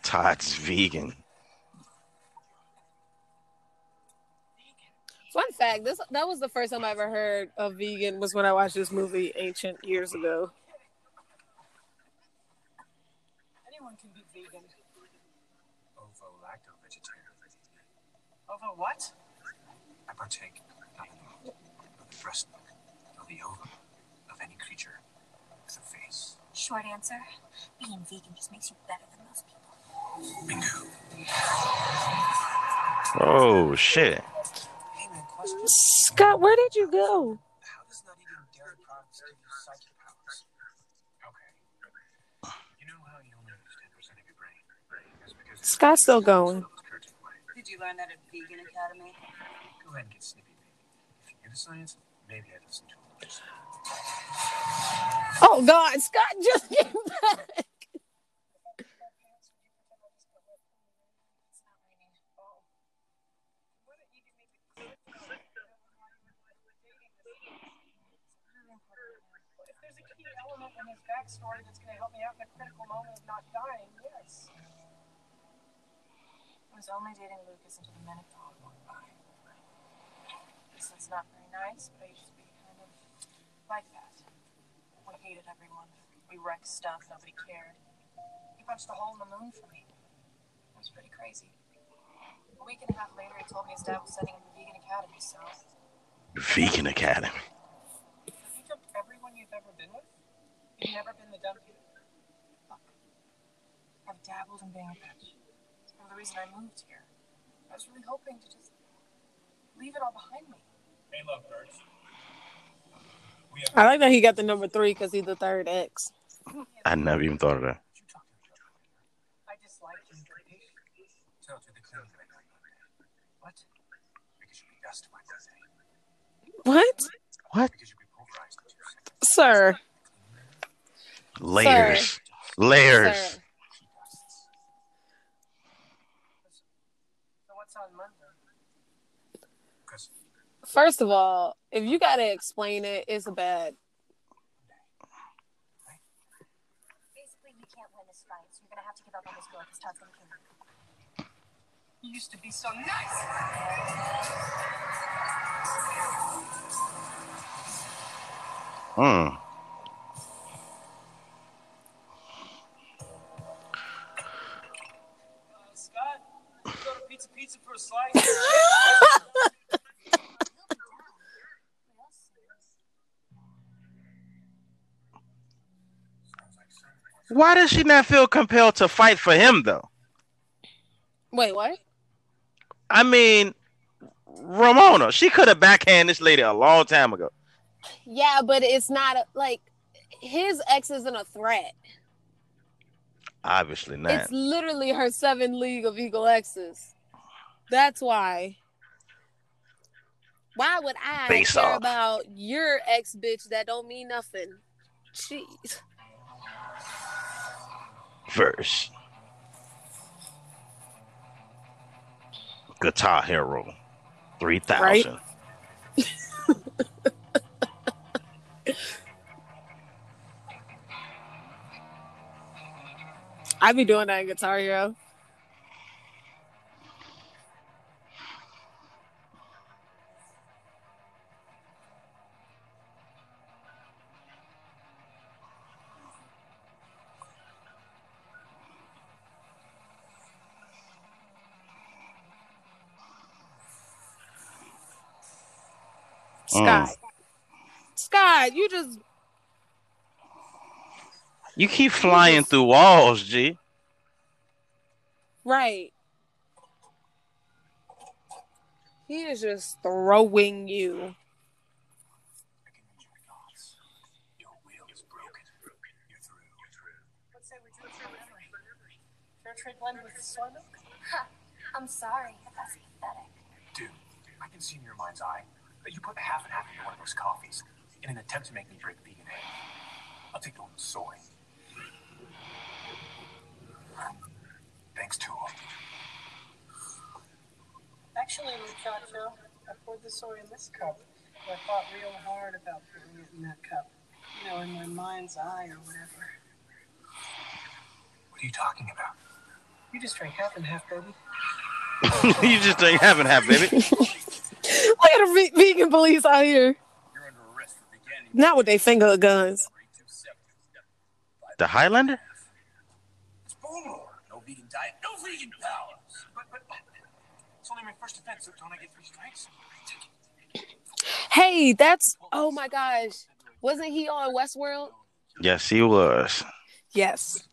Todd's vegan. Fun fact: this that was the first time I ever heard of vegan was when I watched this movie Ancient years ago. Anyone can be vegan. Ovo-lacto vegetarian. Over what? I partake not of the milk, of the breast milk, of the ovum, of any creature with a face. Short answer: being vegan just makes you better than most people. Bingo. Oh shit. Hey man. Scott, where did you go? How does not eating dairy products give you psychic powers? Okay. You know how you only use 10% of your brain? That's because it's Scott's still going. Did you learn that at Vegan Academy? Go ahead and get snippy, baby. If you're into science, maybe I'd listen to a little. Oh God, Scott just came back. If there's a key element in his backstory that's going to help me out in a critical moment of not dying, yes. I was only dating Lucas until the minute Dawn walked by. This is not very nice, but I used to be kind of like that. We hated everyone. We wrecked stuff. Nobody cared. He punched a hole in the moon for me. It was pretty crazy. A week and a half later, he told me his dad was sending him to Vegan Academy, so Vegan Academy. Have you dumped everyone you've ever been with? You've never been the dumpy. look. I've dabbled in being a bitch. It's part of the reason I moved here. I was really hoping to just leave it all behind me. Hey, love birds. I like that he got the number three because he's the third ex. I never even thought of that. you talk to each other. I dislike you. Tell to the clean that I got What? Because you'll be dust by Thursday. What, What? Because you'll be pulverized in two sir? Layers. Layers. Sir. So what's on Monday? Because First of all, if you gotta explain it, it's a bad. Basically, you can't win this fight, so you're gonna have to give up on this girl because Todd's gonna kill her. You used to be so nice. Hmm. Uh, Scott, you go to Pizza Pizza for a slice. Why does she not feel compelled to fight for him though? Wait, what? I mean, Ramona, she could have backhanded this lady a long time ago. Yeah, but it's not a, like his ex isn't a threat. Obviously not. It's literally her seven league of evil exes. That's why. Why would I Face care off. about your ex bitch that don't mean nothing? Jeez. Verse. Guitar Hero. 3000. Right? I be doing that in Guitar Hero. Scott. Mm. Scott, you just You keep flying through walls, G. right. He is just throwing you. I can read your thoughts. Your will is broken. Broken. You're through. You're through. Let's say we do a fair memory. Fair trade blend with soy milk. I'm sorry, but that's pathetic. Dude, I can see in your mind's eye that you put half and half into one of those coffees in an attempt to make me drink vegan egg. I'll take the one with soy. Thanks, Tool. Actually, muchacho, I poured the soy in this cup. but I thought real hard about putting it in that cup. You know, in my mind's eye or whatever. What are you talking about? You just drank half and half, baby. you just drank half and half, baby. Look at the vegan police out here. You're under arrest for beginning. Not with their finger guns. The Highlander? It's Boomer. No vegan diet, no vegan powers. But, but, it's only my first offense, so don't I get three strikes? Hey, that's oh my gosh. Wasn't he on Westworld? Yes, he was. Yes.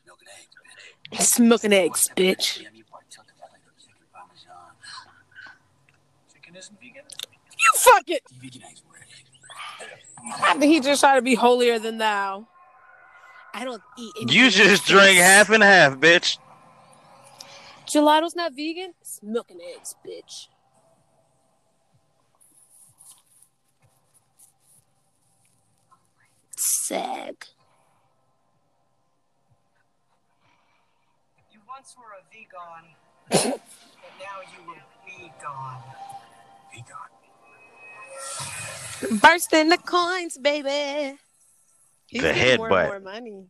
Milk and eggs, bitch. Smoking eggs, bitch. Damn you, part chunk of that like chicken parmesan. Chicken isn't vegan? You fuck it. Vegan eggs were I think he just tried to be holier than thou. I don't eat. anything You just drink drank half and half, bitch. Gelato's not vegan. It's milk and eggs, bitch. Sag. You once were a vegan, but now you will be gone. Vegan. Bursting the coins, baby. He's The getting more and headbutt. more money.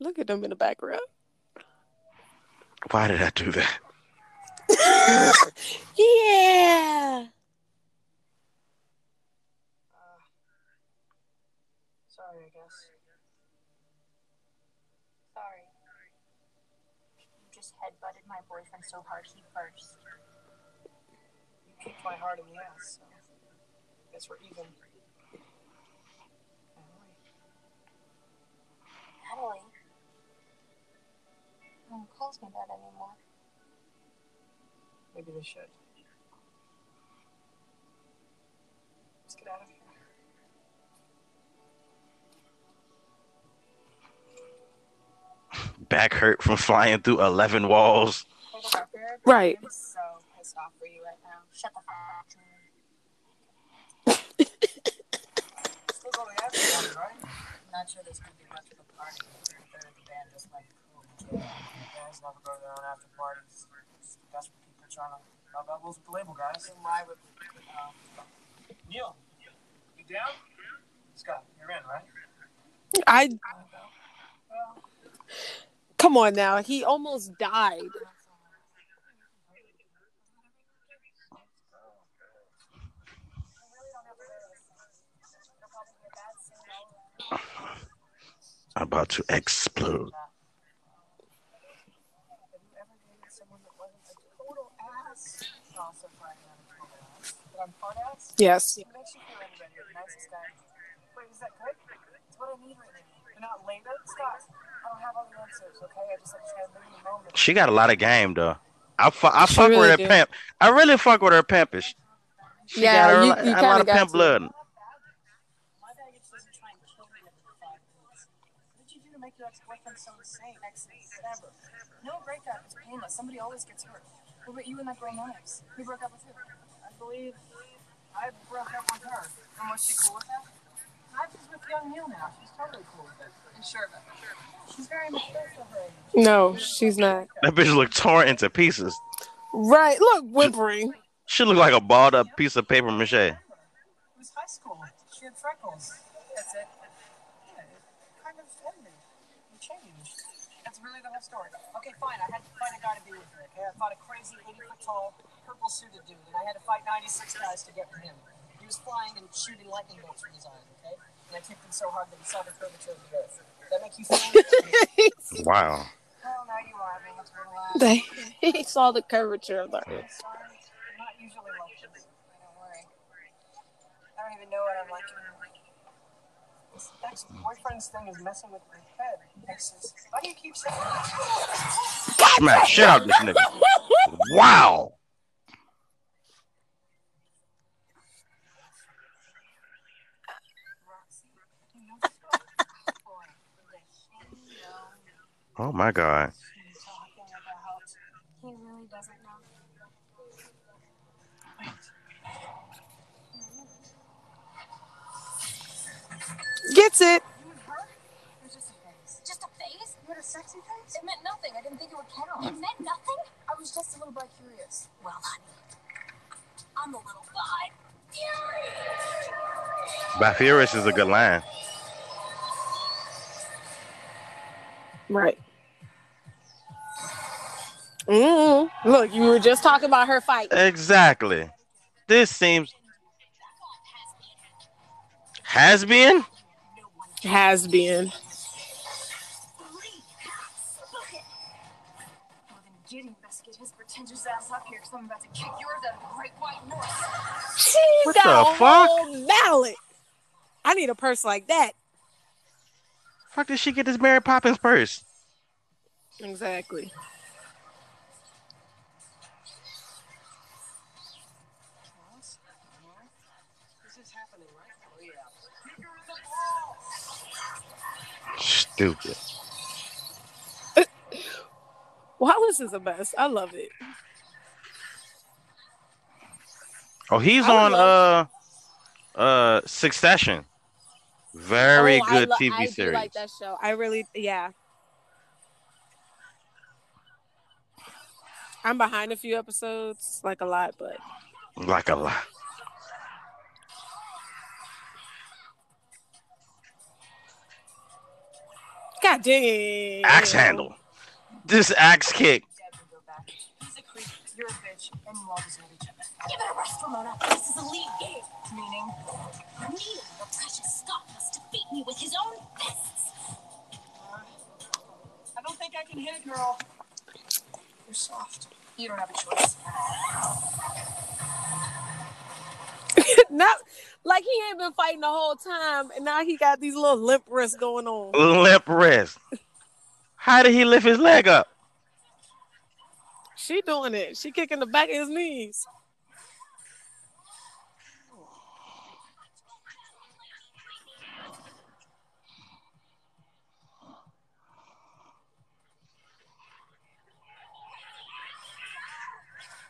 Look at them in the background. Why did I do that? Yeah. Sorry, I guess. Sorry. You just headbutted my boyfriend so hard he burst. You kicked my heart in the ass, so I guess we're even. Natalie. No one calls me that anymore. Maybe they should. Let's get out of here. Back hurt from flying through 11 walls. For the record, Right. I'm so pissed off for you right now. Shut the fuck up, Julie. party, right? Not sure there's gonna be much of a party. The band just like cool. Guys never go to after parties. Just desperate people trying to rub elbows with the label guys. Then why would um, Neil, you down? Scott, you're in, right? I Well, come on now. He almost died. About to explode. have you ever dated someone that wasn't a total ass? Also, probably not a total ass. But I'm part ass? Yes. It makes you feel any better. You're the nicest guy. Wait, is that good? It's what I need right now. You're not later? Scott, I don't have all the answers, okay? I just, I just gotta live in the moment. She got a lot of game though. I, fu- I She fuck really with her do. pimp. I really fuck with her pimpish. She Yeah, got her, you- a lot kinda pimp to. blood. my baggage doesn't try and kill me every five minutes. What did you do to make your ex-boyfriend so insane? No breakup is painless. Somebody always gets hurt. What about you and that girl Knives? Who broke up with who? I believe I broke up with her. And was she cool with that? I'm with young Neil now. She's totally cool with it. And sure about She's very mature for her age. No, she's not. That bitch looked torn into pieces. Right. Look, whimpering. She looked like a balled up piece of paper mache. It was high school. She had freckles. That's it. Yeah, it kind of ended. It changed. That's really the whole story. Okay, fine. I had to find a guy to be with me. Okay, I fought a crazy 80 foot tall, purple suited dude, and I had to fight 96 guys to get with him. He was flying and shooting lightning bolts from his eyes. Okay, and I kicked him so hard that he saw the curvature of the earth. Does that make you feel? Wow. well, now you are being a total ass. They- he saw the curvature of the earth. Sorry, I'm not usually like this. Don't worry. I don't even know what I'm like anymore. This ex-boyfriend's thing is messing with my head. Exes. Why do you keep saying that? Smack shit out this nigga. Wow. Roxy, you know this girl? Boy, does he know me? Oh my god. He's talking about. He really doesn't know. Gets it. You and her? It just a phase. Just a phase? You had a sexy face? It meant nothing. I didn't think it would count. It meant nothing? I was just a little bit curious. Well, honey, I'm a little bi furious. By Furious is a good line. Right. Mm Look, you were just talking about her fight. Exactly. This seems has been. Has been. Well, then Gideon best get his pretentious ass up here because I'm about to kick yours out of the Great White North. She's What got the a fuck? whole mallet. I need a purse like that. Fuck did she get this Mary Poppins purse? Exactly. Ross? This is happening, right? Oh, yeah. Kick her in the balls! Stupid. Wallace is the best. I love it. Oh, he's I on uh love- uh Succession. Very Oh, I good lo- TV I series. like that show. I really, yeah. I'm behind a few episodes, like a lot, but Like a lot. God dang. Axe handle. This axe kick. Dad would go back. He's a creep. You're a bitch. And you all deserve each other. Give it a rest, Ramona. This is a league game. Meaning, Neil, your precious Scott, must defeat me with his own fists. I don't think I can hit a girl. you're soft. You don't have a choice. Not like he ain't been fighting the whole time, and now he got these little limp wrists going on. Limp wrist. How did he lift his leg up? She doing it. She kicking the back of his knees.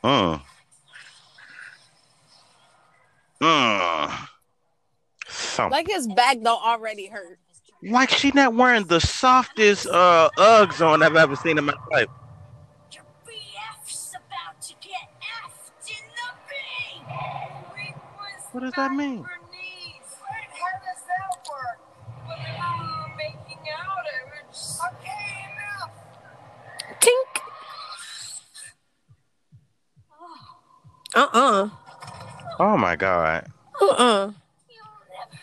Mm. Mm. something. Like his back don't already hurt. Like she not wearing the softest uh Uggs on I've ever seen in my life. Your BF's about to get effed in the B. We was What does that mean? for knees. Wait, how Oh my god. Uh-uh. You'll never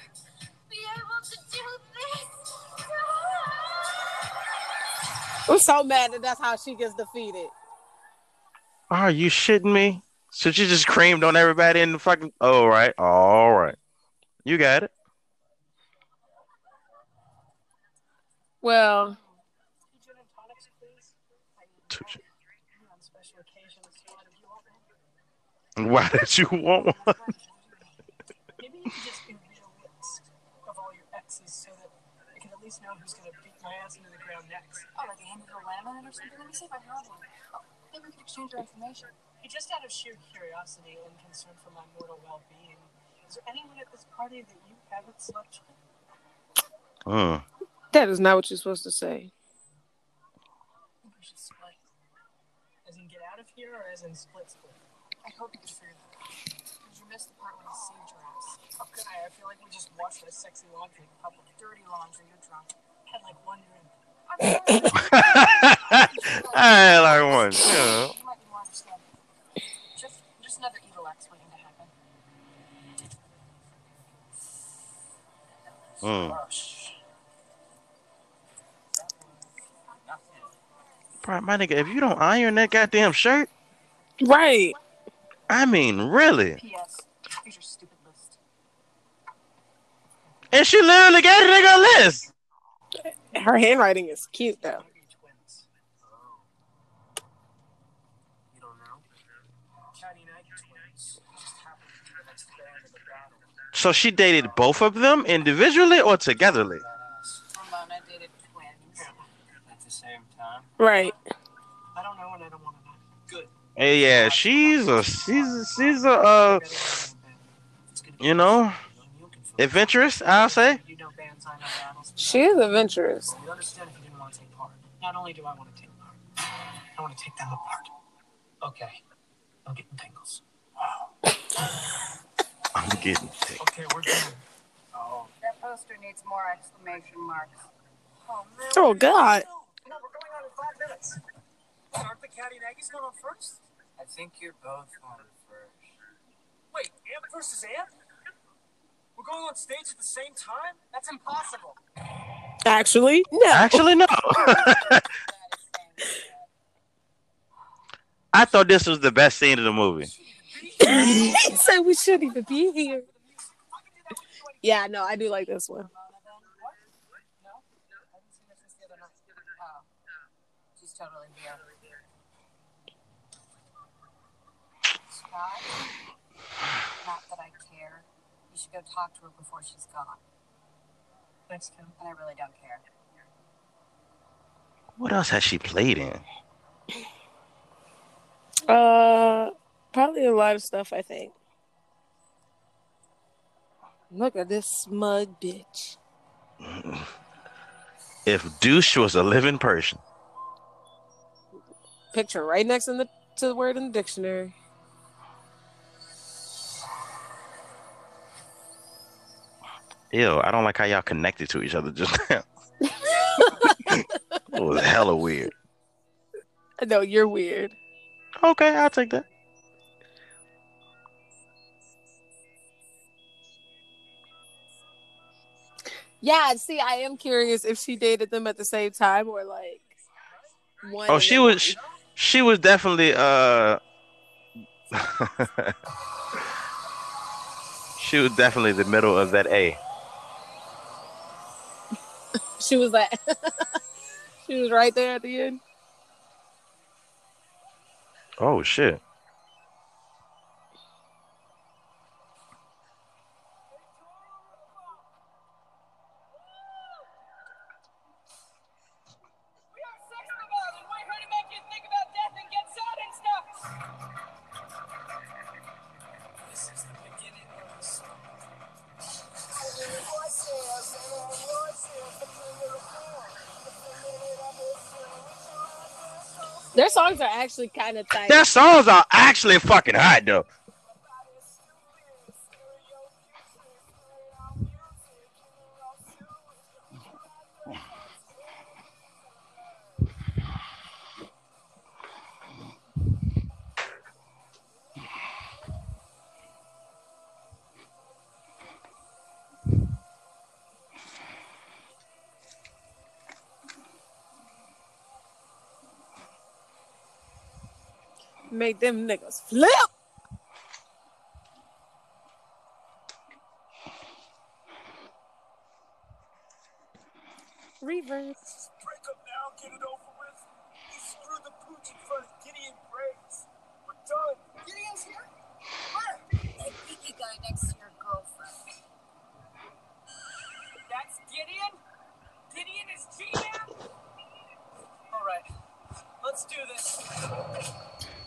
be able to do this. I'm so mad that that's how she gets defeated. Are you shitting me? So she just creamed on everybody in the fucking. Oh, all right, all right. You got it. Well, Gin and tonics, please. Two gin- On special occasions, why did you want one? Why did you want one? Maybe you could just give me a list of all your exes so that I can at least know who's gonna beat my ass into the ground next. Oh, like a hand of a lamb or something? Let me see if I have one. Oh, maybe we could exchange our information. Hey, just out of sheer curiosity and concern for my mortal well-being, is there anyone at this party that you haven't slept with? Hmm. that is not what you're supposed to say. I think we should split. As in get out of here, or as in split split? I hope you could figure that out. Because you missed the part when he saved your ass. Okay, I feel like we just washed that sexy laundry in public. Dirty laundry, you're drunk. Had like one drink. I'm like one. Yeah. You might be more understanding. Just, just another evil X waiting to happen. Hmm. Bro, my nigga, if you don't iron that goddamn shirt, Right. I mean, really. P.S. Here's your stupid list. And she literally gave the nigga a list. Her handwriting is cute though. Maybe twins. You don't know? Katayanagi twins. Just happened to be the next band in the battle. So she dated both of them individually or togetherly? Ramona dated twins. At the same time. Right. I don't know and I don't want to know. Good. Hey, yeah, she's a she's a, she's a uh, you know, adventurous. I'll say. You know bands, I know battles. She is adventurous. You understand if you didn't want to take part. Not only do I want to take part, I want to take them apart. Okay. I'm getting tingles. I'm getting sick. Okay, we're done. Oh. That poster needs more exclamation marks. Oh, man. Oh God. No, we're going on in five minutes. Aren't the Katayanagis going on first? I think you're both on first. Wait, Amp versus Amp? We're going on stage at the same time? That's impossible. Actually, no. Actually, no. I thought this was the best scene of the movie. so we shouldn't even be here. Yeah, no, I do like this one. Ramona then? What? No? I haven't seen her since the other night. Oh. She's totally here. Scott? Not that I care. You should go talk to her before she's gone. Thanks, Kim. And I really don't care. What else has she played in? Uh, probably a lot of stuff. I think. Look at this smug bitch. If douche was a living person, Picture right next in the to the word in the dictionary. Ew, I don't like how y'all connected to each other just now. it was hella weird. No, you're weird. Okay, I'll take that. Yeah, see, I am curious if she dated them at the same time or like one. Oh, she was she was definitely uh she was definitely the middle of that A. She was like, she was right there at the end. Oh shit. Their songs are actually kind of tight. Their songs are actually fucking hot though. Make them niggas flip. Reverse. Break up now, get it over with. You screwed the pooch in front of Gideon Briggs. We're done. Gideon's here? Where? That geeky guy next to your girlfriend. That's Gideon? Gideon is G-Man? Alright, let's do this.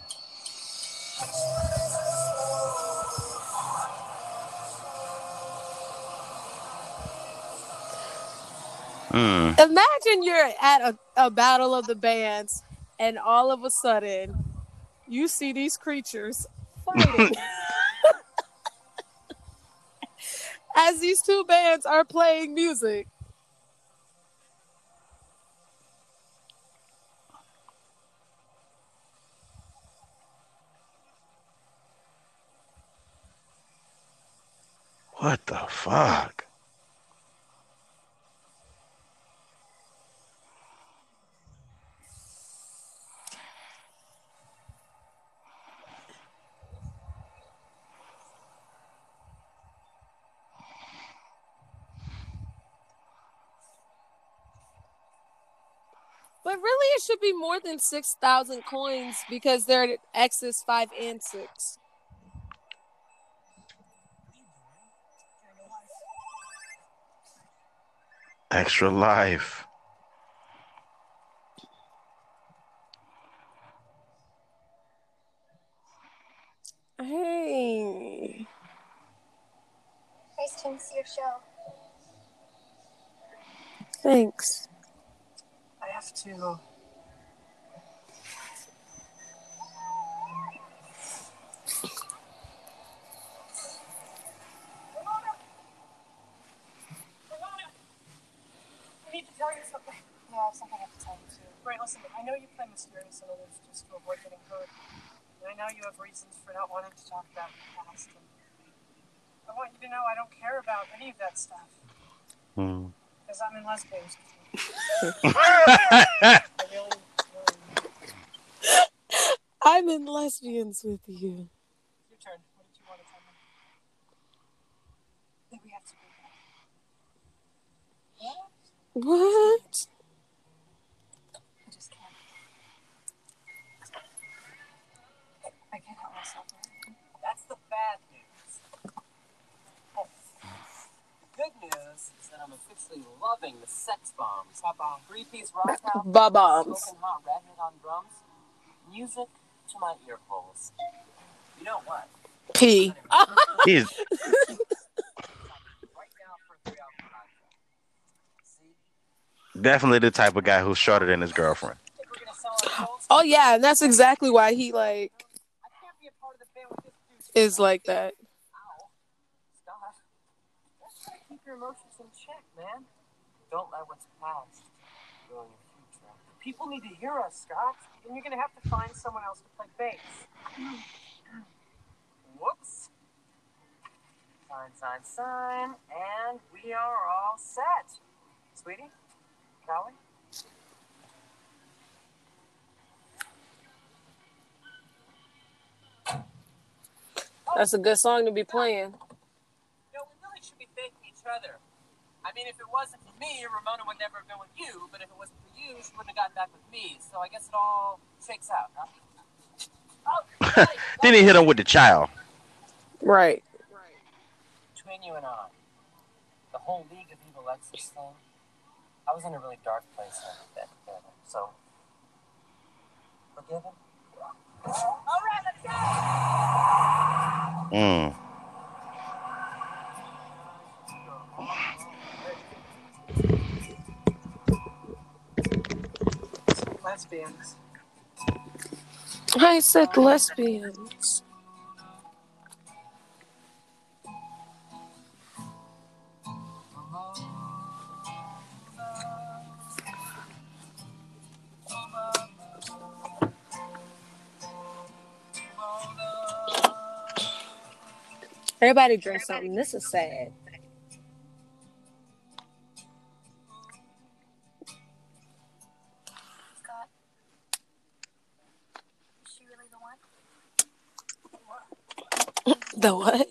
Hmm. Imagine you're at a, a battle of the bands, and all of a sudden, you see these creatures fighting. As these two bands are playing music. What the fuck? But really, it should be more than 6,000 coins because they're at X's 5 and 6. Extra life. Hey. Nice to see your show. Thanks. I have to. I need to tell you something. Yeah, I have something I have to tell you too. Right, listen, I know you play mysterious and others just to avoid getting hurt. And I know you have reasons for not wanting to talk about the past. And I want you to know I don't care about any of that stuff. Hmm. Because I'm in lesbians. I really, really. I'm in lesbians with you. Your turn. What did you want to tell me? That we have to be back. What? I I'm officially loving the Sex Bob-ombs. Three piece rock house, Ba-bombs. smoking hot redhead on drums, music to my ear holes. You know what? P. He's Right now for a three hour contract. See? definitely the type of guy who's shorter than his girlfriend. Think we're gonna sell our souls? Oh yeah, and that's exactly why he like I can't be a part of the band with this dude. is like that. Man. Don't let what's past ruin your future. People need to hear us, Scott. And you're gonna have to find someone else to play bass. Whoops. Sign, sign, sign, and we are all set. Sweetie? Callie? That's a good song to be playing. No, we really should be thanking each other. I mean, if it wasn't for me, Ramona would never have been with you, but if it wasn't for you, she wouldn't have gotten back with me. So I guess it all shakes out, huh? Oh, Then he hit him with the child. Right. right. Between you and I, the whole League of Evil Exes thing, I was in a really dark place when I did that together. So, forgive him? All right, let's go! Mm. Lesbians. I said lesbians. Everybody drink something. This is sad. Brother.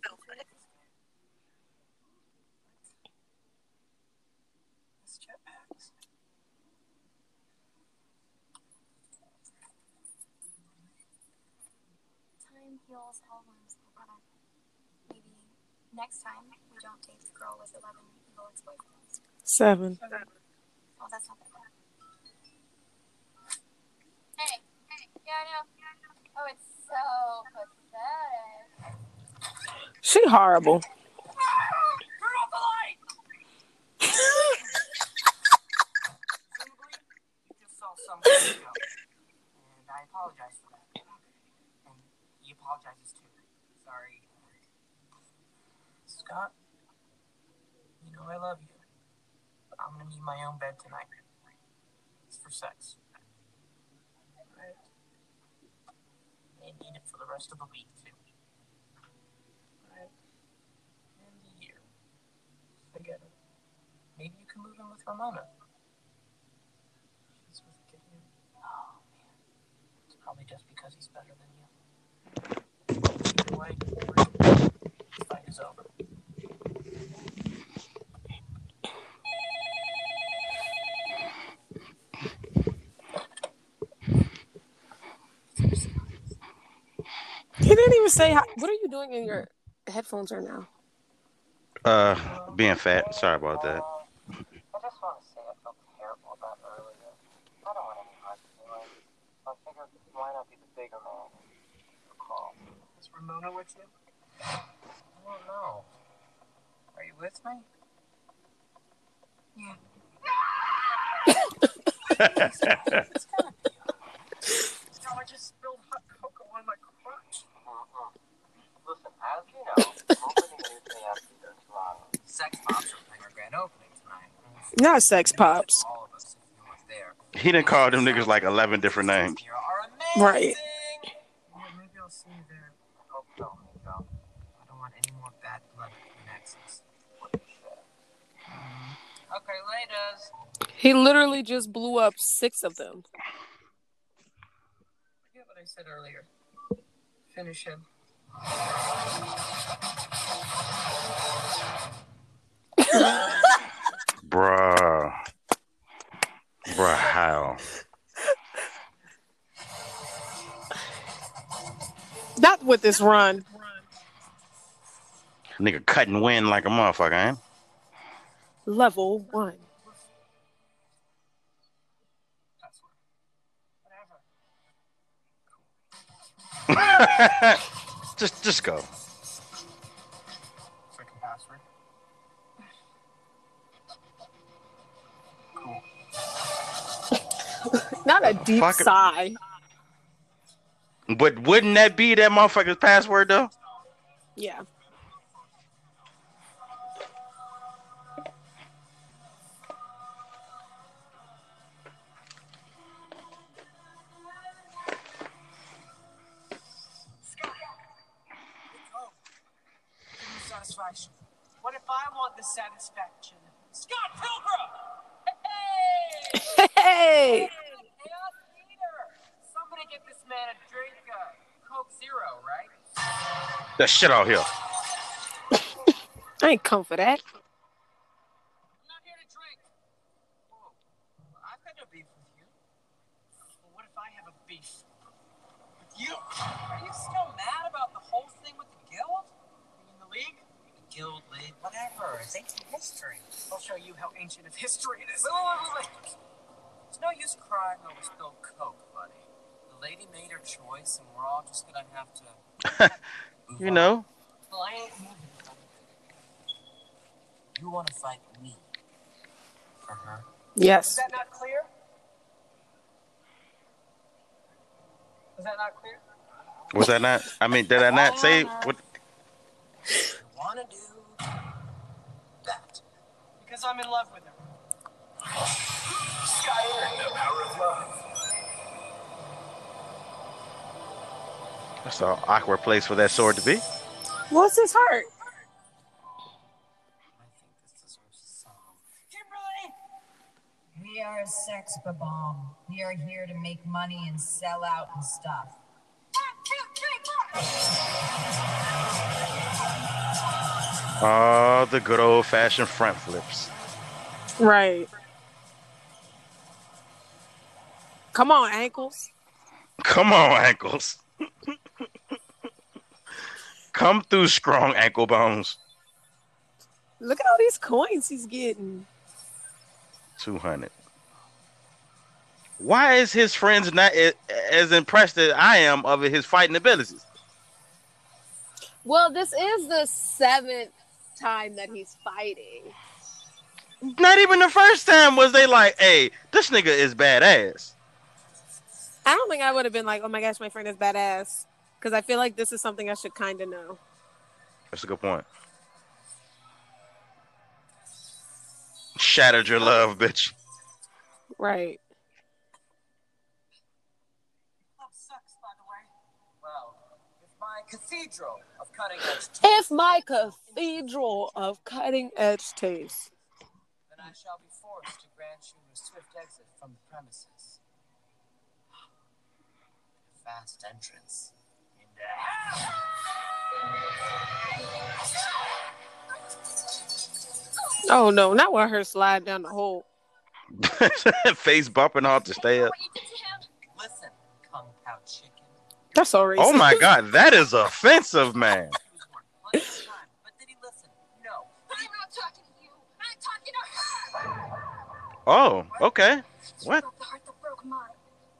Maybe next time we don't date the girl with 11 evil ex-boyfriends. Seven. Oh, that's not that bad. Hey, hey, yeah, I know. Oh, it's so pathetic. She horrible. Scott, you know I love you. I'm gonna need my own bed tonight. It's for sex. Need it for the rest of the week too. Right? And the year. Forget it. Maybe you can move in with Ramona. She's with Gideon. Oh man. It's probably just because he's better than you. Either way, the fight is over. He didn't even say how. What are you doing in your headphones right now? Uh, being fat. Sorry about that. I just want to say I felt terrible about earlier. I don't want any hard feelings. I figured why not be the bigger man and call. Is Ramona with you? I don't know. Are you with me? Yeah. it's gotta be alright. No, I just spilled hot cocoa on my crotch. Uh-huh. Listen, as you know, opening is the after Toronto. Sex pops are playing our grand opening tonight. Not sex pops. All of us, if you there. He didn't call them niggas like 11 different names. Here are amazing. Right. Yeah, maybe I'll see you there. Hope so, Nico. I don't want any more bad blood connections. Okay, laters. He literally just blew up six of them. Forget what I said earlier. Finish him. Bruh. Bruh, how? Not with this run. Nigga cutting wind like a motherfucker, ain't? Level one. just just go. Second password. Cool. Not a deep Fuck sigh. But wouldn't that be that motherfucker's password though? Yeah. I want the satisfaction? Scott Pilgrim! Hey! Hey. Chaos Leader! Somebody get this man a drink, uh, Coke Zero, right? That shit out here. I ain't come for that. I'm not here to drink. Whoa. I've got no beef with you. Well, what if I have a beef with you? Are you still mad about the whole thing with the guild? In the league? Guild, league, whatever. Ancient history. I'll show you how ancient of history it is. Wait. No use crying over spilled coke, buddy. The lady made her choice, and we're all just gonna have to. You on. know. Well, I ain't moving. You want to fight me for her? Is Yes. that not clear? Was that not clear? Was that not? I mean, did I not say what? Wanna do that? Because I'm in love with her. Skyrim, the power of love. That's an awkward place for that sword to be. What's his heart? I think this deserves a song. Kimberly! We are a Sex Bob-omb. We are here to make money and sell out and stuff. Oh, the good old fashioned front flips. Right. Come on, ankles. Come on, ankles. Come through, strong ankle bones. Look at all these coins he's getting. 200. Why is his friends not as impressed as I am of his fighting abilities? Well, this is the seventh time that he's fighting. Not even the first time was they like, hey, this nigga is badass. I don't think I would have been like, oh my gosh, my friend is badass. Because I feel like this is something I should kind of know. That's a good point. Shattered your love, bitch. Right. Club sucks, by the way. Well, if my cathedral of cutting edge If my cathedral of cutting edge taste. then I shall be forced to grant you a swift exit from the premises. Fast entrance. Oh no, not want her slide down the hole. Face bumping off the stairs. That's so racist. Oh my god, that is offensive, man. He was worth plenty of time, but did he listen? No. I'm not talking to you. I'm talking to her. Oh, okay. She What? the heart that broke mine.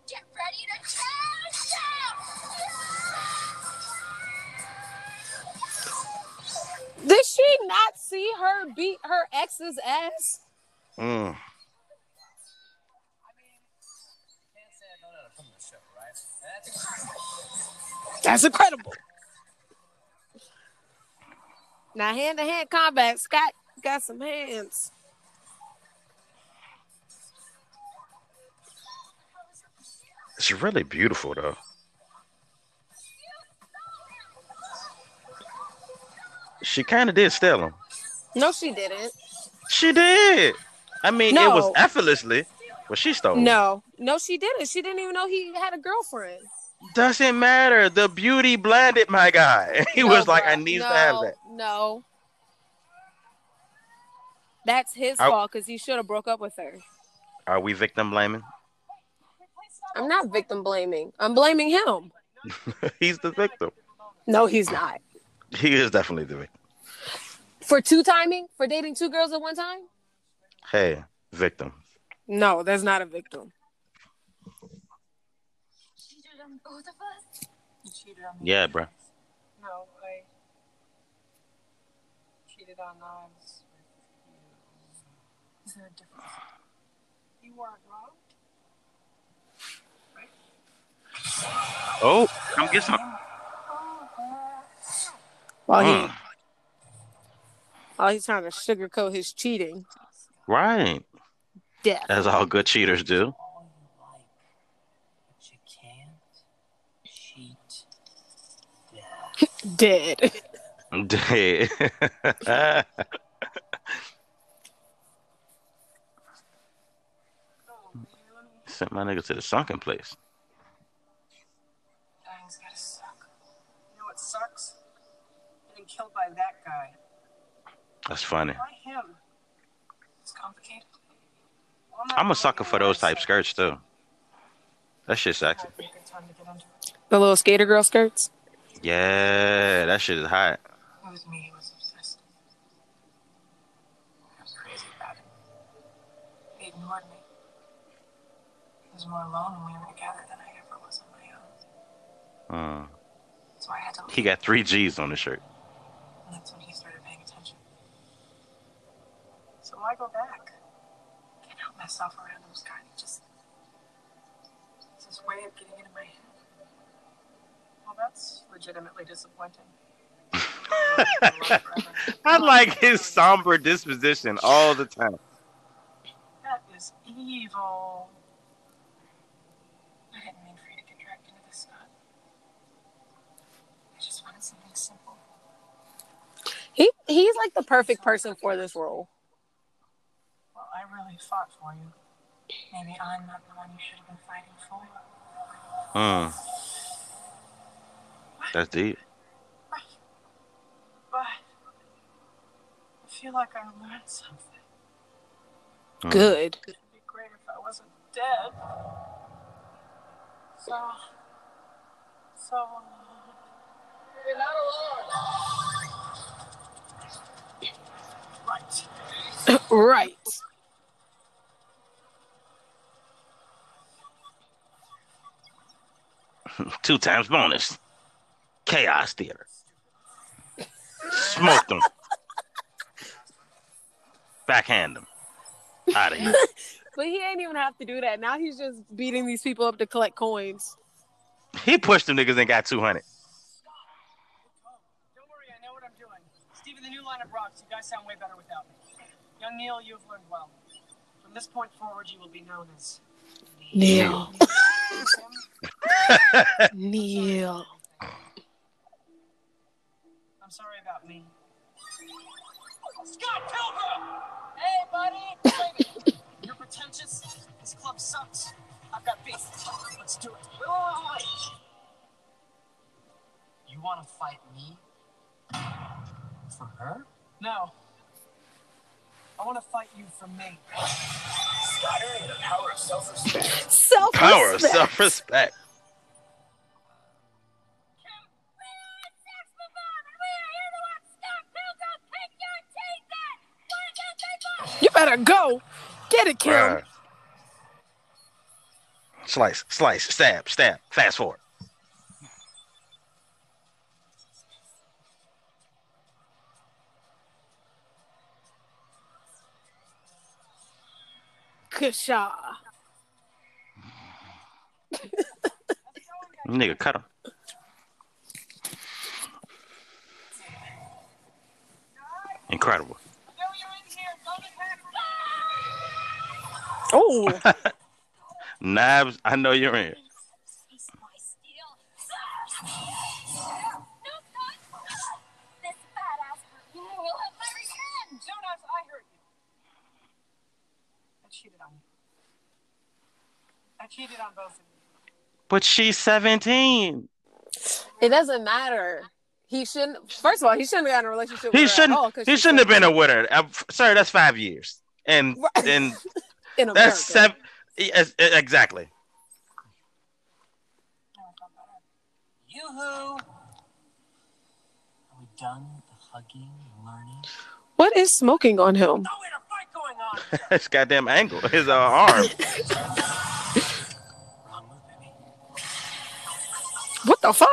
Get ready to tear down. Did she not see her beat her ex's ass? Mm. That's That's incredible. Now hand to hand combat, Scott got some hands. It's really beautiful though. She kind of did steal him. No, she didn't. She did. I mean, it was effortlessly, but she stole. him. No, no, she didn't. She didn't even know he had a girlfriend. Doesn't matter. The beauty blinded my guy. He No, was like, I need no, to have that. No. That's his I- fault because he should have broke up with her. Are we victim blaming? I'm not victim blaming. I'm blaming him. He's the victim. No, he's not. He is definitely the victim. For two timing? For dating two girls at one time? Hey, victim. No, that's not a victim. Cheated on both of us. You cheated on me. Yeah, bro. No, I cheated on Knives with you. Is there a difference? You weren't wrong. Right? Oh, come get some. While he Mm, while he's trying to sugarcoat his cheating. right. Death. As all good cheaters do. All you like, but you can't cheat death. Dead. Dead. Oh, man. Sent my nigga to the sunken place. Dying's gotta suck. You know what sucks? Getting killed by that guy. That's funny. Why him? It's complicated. Well, I'm a sucker for those type skirts too. That shit sexy. Might be a good time to get into it. The little skater girl skirts. Yeah, that shit is hot. It was me who was obsessed. I was crazy about it. He ignored me. I was more alone when we were together than I ever was on my own. Mm. So I had to leave. He got three G's on the shirt. And that's when he started paying attention. So why go back? I Can't help myself around those guys. It just it's this way of getting into my head. Legitimately disappointing. I like his somber disposition all the time. That is evil. I didn't mean for you to get dragged into this, Scott. I just wanted something simple. He he's like the perfect person for this role. Well, I really fought for you. Maybe I'm not the one you should have been fighting for. Hmm. That's deep. But I feel like I learned something. Hmm. Good. It'd be great if I wasn't dead. So, so. You're not alone. Right. Right. Two times bonus. Chaos Theater. Smoke them. Backhand them. Out of here. But he ain't even have to do that. Now he's just beating these people up to collect coins. He pushed them niggas and got 200. Don't worry, I know what I'm doing. Steven, the new lineup rocks. You guys sound way better without me. Young Neil, you have learned well. From this point forward, you will be known as Neil. Neil. I'm sorry about me. Scott Pilgrim! Hey, buddy! Wait a minute. You're pretentious. This club sucks. I've got beef. Let's do it. Wait, wait, wait, wait. You want to fight me? For her? No. I want to fight you for me. Scott earning the power of self-respect. Self Power of self it, Kim. Bruh. Slice, slice, stab, stab. Fast forward. Kasha. Nigga, cut him. Incredible. Oh, Knives, I know you're in. Jonas, I heard you. I cheated on you. I cheated on both of you. But she's 17. it doesn't matter. He shouldn't. First of all, he shouldn't have gotten a relationship. He her shouldn't. At all 'cause he shouldn't have been a 17. winner. Uh, sir, that's five years, and Right. and in America. that's seven. Yes, exactly. Yoo-hoo! Are we done the hugging and learning? What is smoking on him? No inner fight going on here. His goddamn angle. his uh, arm. Wrong move, baby. What the fuck?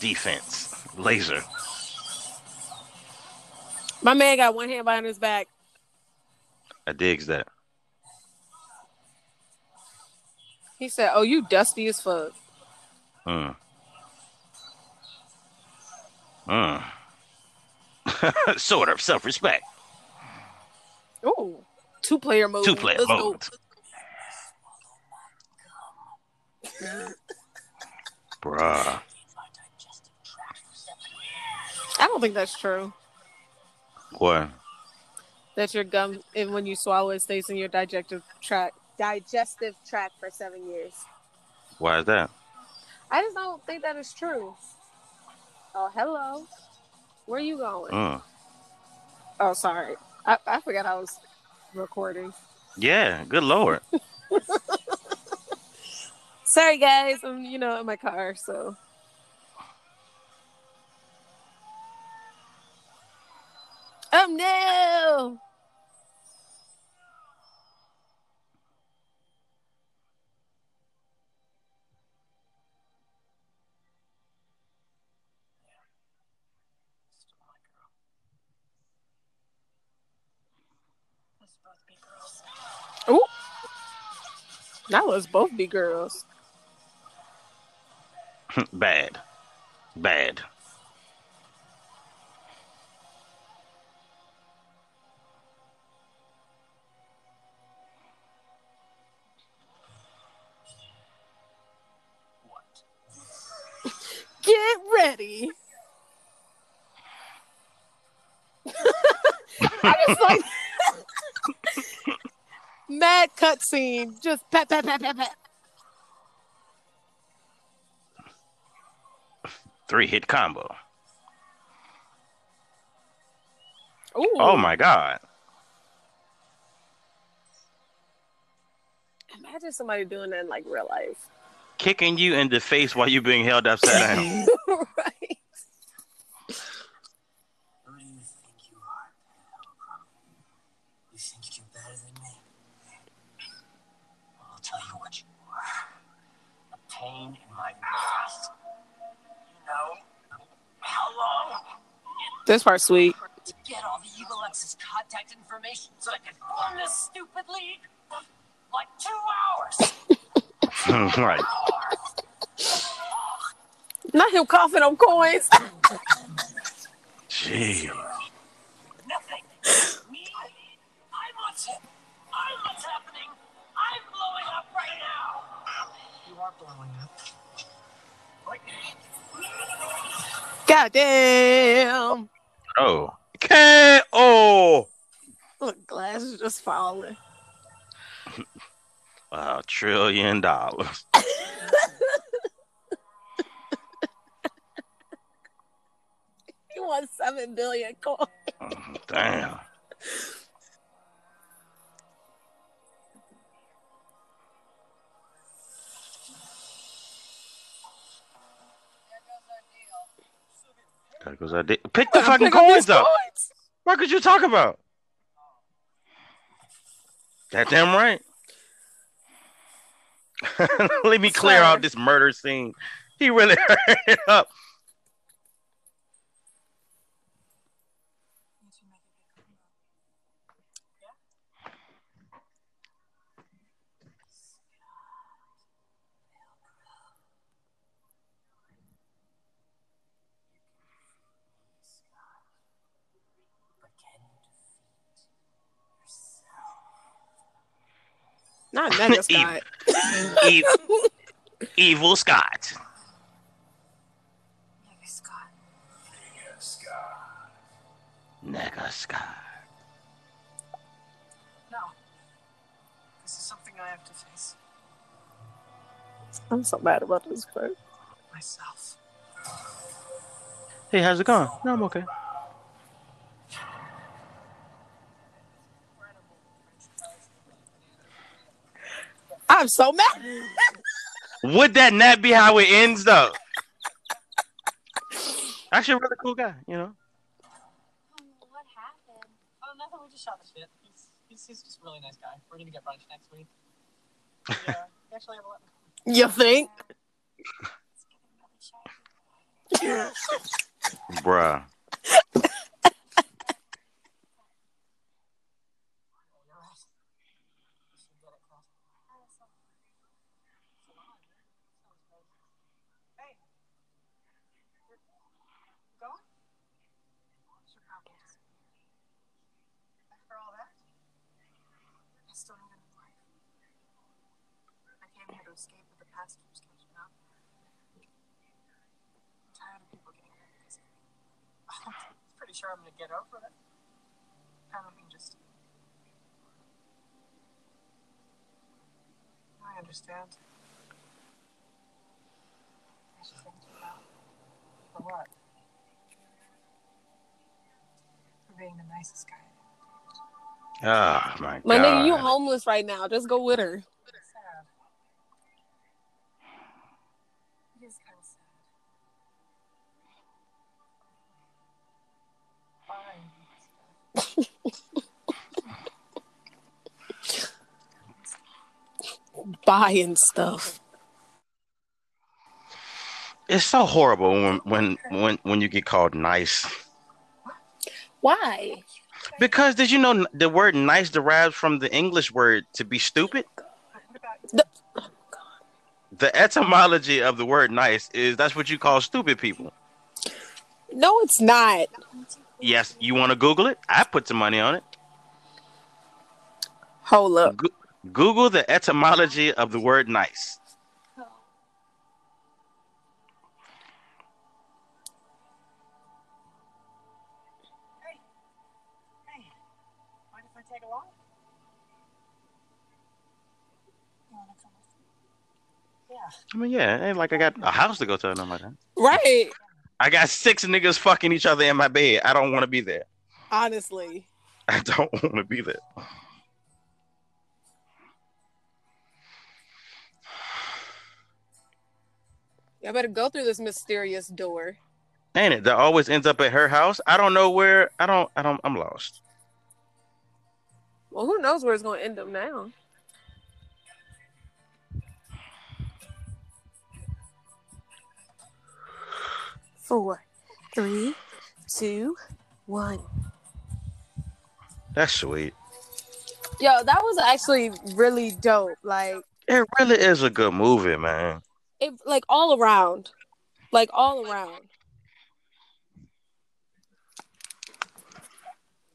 Defense, laser. My man got one hand behind his back. I digs that. He said, "Oh, you dusty as fuck." Mm. Mm. sort of self-respect. Oh, two player mode. Two player Let's go. mode. Bruh. My digestive tract for seven years. I don't think that's true. What? That your gum, and when you swallow, it stays in your digestive tract. Digestive tract for seven years. Why is that? I just don't think that is true. Oh, hello. Where are you going? Mm. Oh, sorry. I, I forgot I was recording. Yeah, good lord. Sorry, guys. I'm, you know, in my car, so. Oh no! Still my girl. Let's both be girls. Oh, Now let's both be girls. Bad. Bad. Get ready. I just like mad cutscene. Just pat pat pat pat pat. Three hit combo. Ooh. Oh my god. Imagine somebody doing that in like real life. Kicking you in the face while you're being held upside down. right. Who do you think you are, You think you're better than me? Well, I'll tell you what you are. A pain in my ass. You know how long This part's sweet. to get all the Evil Exes contact information so I can form this stupid league? Like two hours. right. Not him coughing on coins. Gee. Nothing. Me? I'm what's. I'm what's happening. I'm blowing up right now. You are blowing up. Right God damn. Oh. K.O. Look, glass is just falling. A trillion dollars. He won seven billion coins. Mm, damn. That goes our di- Pick the fucking pick up these coins up. coins. What could you talk about? That damn right. Let me clear Sir. out this murder scene. He really hurt it up. Not Mega Scott. E- Evil Scott. Maybe Scott. Nigga Scott. No. This is something I have to face I'm so mad about this part. myself. Hey, how's it going? No, I'm okay. I'm so mad. Would that not be how it ends, though? Actually, a really cool guy, you know. What happened? Oh, nothing. We just shot the shit. He's, he's, he's just a really nice guy. We're gonna get brunch next week. Yeah, we actually have a lot. You think? It's getting. Bruh. You're right. We should get it close. Hey. You're going? What's your problem? After all that? I still need a new life. I came here to escape, but the past keeps catching up. I'm tired of people getting hurt because of me. I'm pretty sure I'm gonna get over it. I don't mean just I understand. I should thank you. For what? For being the nicest guy. Oh my, My nigga, you homeless right now. Just go with her. Buying stuff. It's so horrible when when when when you get called nice. Why? Because did you know the word nice derives from the English word to be stupid? What about The etymology of the word nice is that's what you call stupid people. No, it's not. Yes, you want to Google it? I put some money on it. Hold up. Go- Google the etymology of the word nice. Hey, mind if I take a walk? You wanna come? Yeah. I mean, yeah, it ain't like I got a house to go to or nothing like that. Right. I got six niggas fucking each other in my bed. I don't want to be there. Honestly. I don't want to be there. I better go through this mysterious door. Ain't it? That always ends up at her house. I don't know where. I don't. I don't. I'm lost. Well, who knows where it's going to end up now? Four, three, two, one. That's sweet. Yo, that was actually really dope. Like It really is a good movie, man. it, like all around, like all around.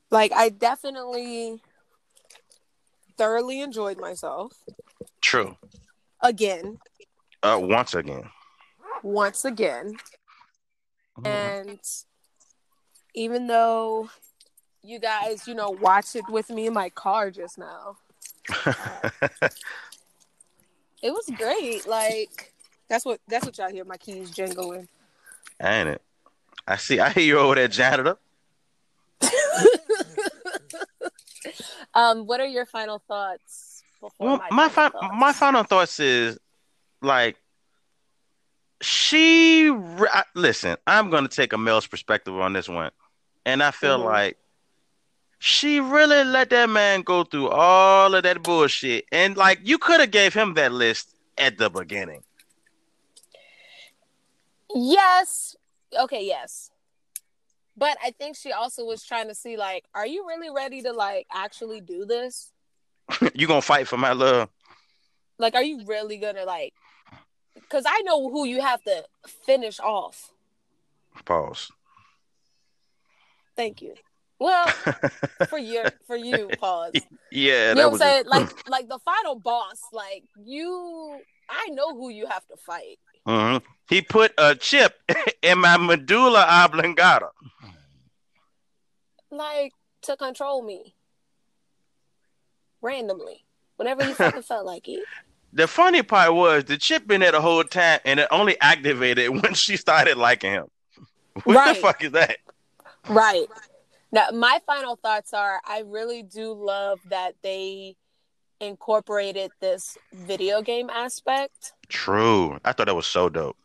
Like I definitely thoroughly enjoyed myself True. again, Uh, once again. once again. And even though you guys, you know, watched it with me in my car just now, it was great. Like that's what that's what y'all hear my keys jingling. Ain't it? I see. I hear you over there, janitor. um, what are your final thoughts? Before Well, my final final thoughts? my final thoughts is like she. Listen, I'm gonna take a male's perspective on this one, and I feel Mhm. like she really let that man go through all of that bullshit, and like you could have gave him that list at the beginning. Yes. Okay, yes. But I think she also was trying to see like, are you really ready to like actually do this? you gonna fight for my love? Like, are you really gonna like? Because I know who you have to finish off. Pause. Thank you. Well, for your for you, pause. Yeah, you that know what I'm saying? it. Like, like the final boss. Like you, I know who you have to fight. Mhm. He put a chip in my medulla oblongata. Like to control me randomly whenever he fucking felt like it. The funny part was the chip been there the whole time, and it only activated when she started liking him. What Right. the fuck is that? Right. Now, my final thoughts are I really do love that they incorporated this video game aspect. True. I thought that was so dope.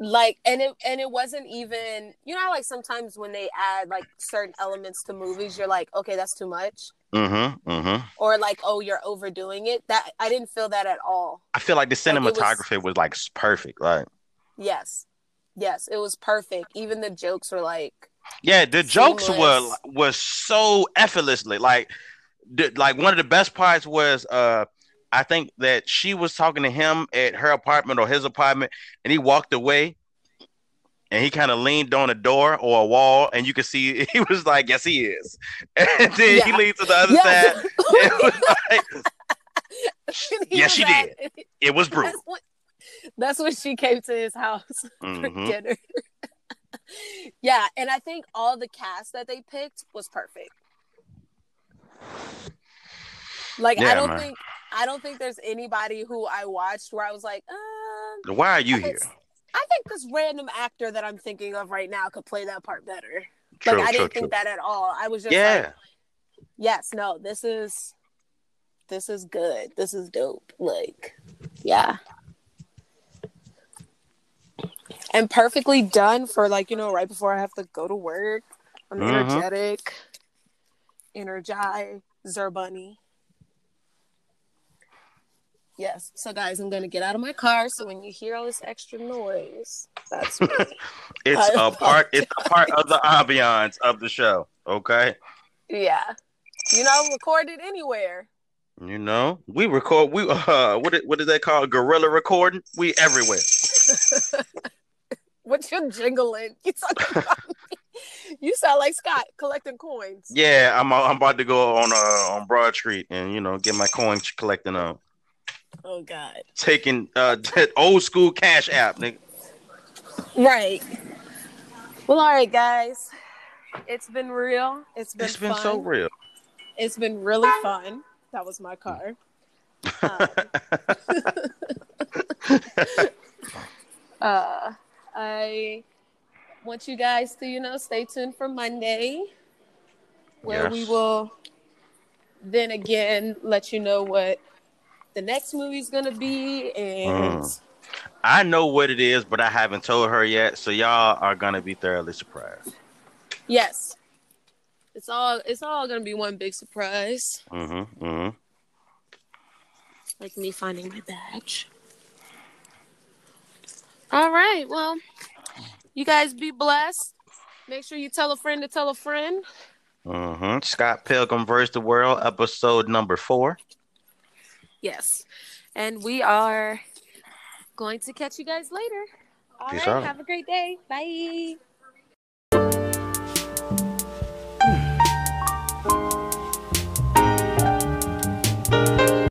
Like and it and it wasn't even you know like sometimes when they add like certain elements to movies you're like okay that's too much Mm-hmm. Mm-hmm. or like oh you're overdoing it that I didn't feel that at all. I feel like the Like, was- cinematography was, like perfect. Like, Yes. Yes, it was perfect. Even the jokes were like yeah, the jokes were Seamless. was so effortlessly. Like, the, like one of the best parts was uh I think that she was talking to him at her apartment or his apartment, and he walked away, and he kind of leaned on a door or a wall, and you could see he was like, "Yes, he is," and then he Yeah. leaned to the other Yes. side. It was like, Yes, she at- it was That's brutal. what, that's when she came to his house for Mhm. dinner. yeah, and I think all the cast that they picked was perfect. Like I don't man. think I don't think there's anybody who I watched where I was like, um, Why are you I here? I think this random actor that I'm thinking of right now could play that part better. True, like I true, didn't true. think that at all. I was just Yeah, like, yes, no, this is this is good. This is dope. Like, yeah. And perfectly done for like, you know, right before I have to go to work. I'm Mhm. energetic. Energizer Bunny. Yes. So guys, I'm gonna get out of my car. So when you hear all this extra noise, that's it's I a part. It's a part of the ambiance of the show. Okay. yeah. You know, record it anywhere. You know, we record. We uh, what what is, what is that called? Guerrilla recording. We everywhere. What you jingling? You talking about me? You sound like Scott collecting coins. Yeah, I'm I'm about to go on uh on Broad Street and you know get my coin collecting on Oh God. taking uh that old school cash app, nigga. Right. Well, all right, guys. It's been real. It's been It's been fun. so real. It's been really fun. That was my car. Um, uh, I want you guys to, you know, stay tuned for Monday, where we will then again let you know what the next movie's gonna be and Mm. I know what it is, but I haven't told her yet, so y'all are gonna be thoroughly surprised. yes. It's all it's all gonna be one big surprise. Mm-hmm. Mm-hmm. Like me finding my badge. All right. Well, you guys be blessed. Make sure you tell a friend to tell a friend. Mm-hmm. Scott Pilgrim vs. the World, episode number four. Yes. And we are going to catch you guys later. All Peace right. out. Have a great day. Bye.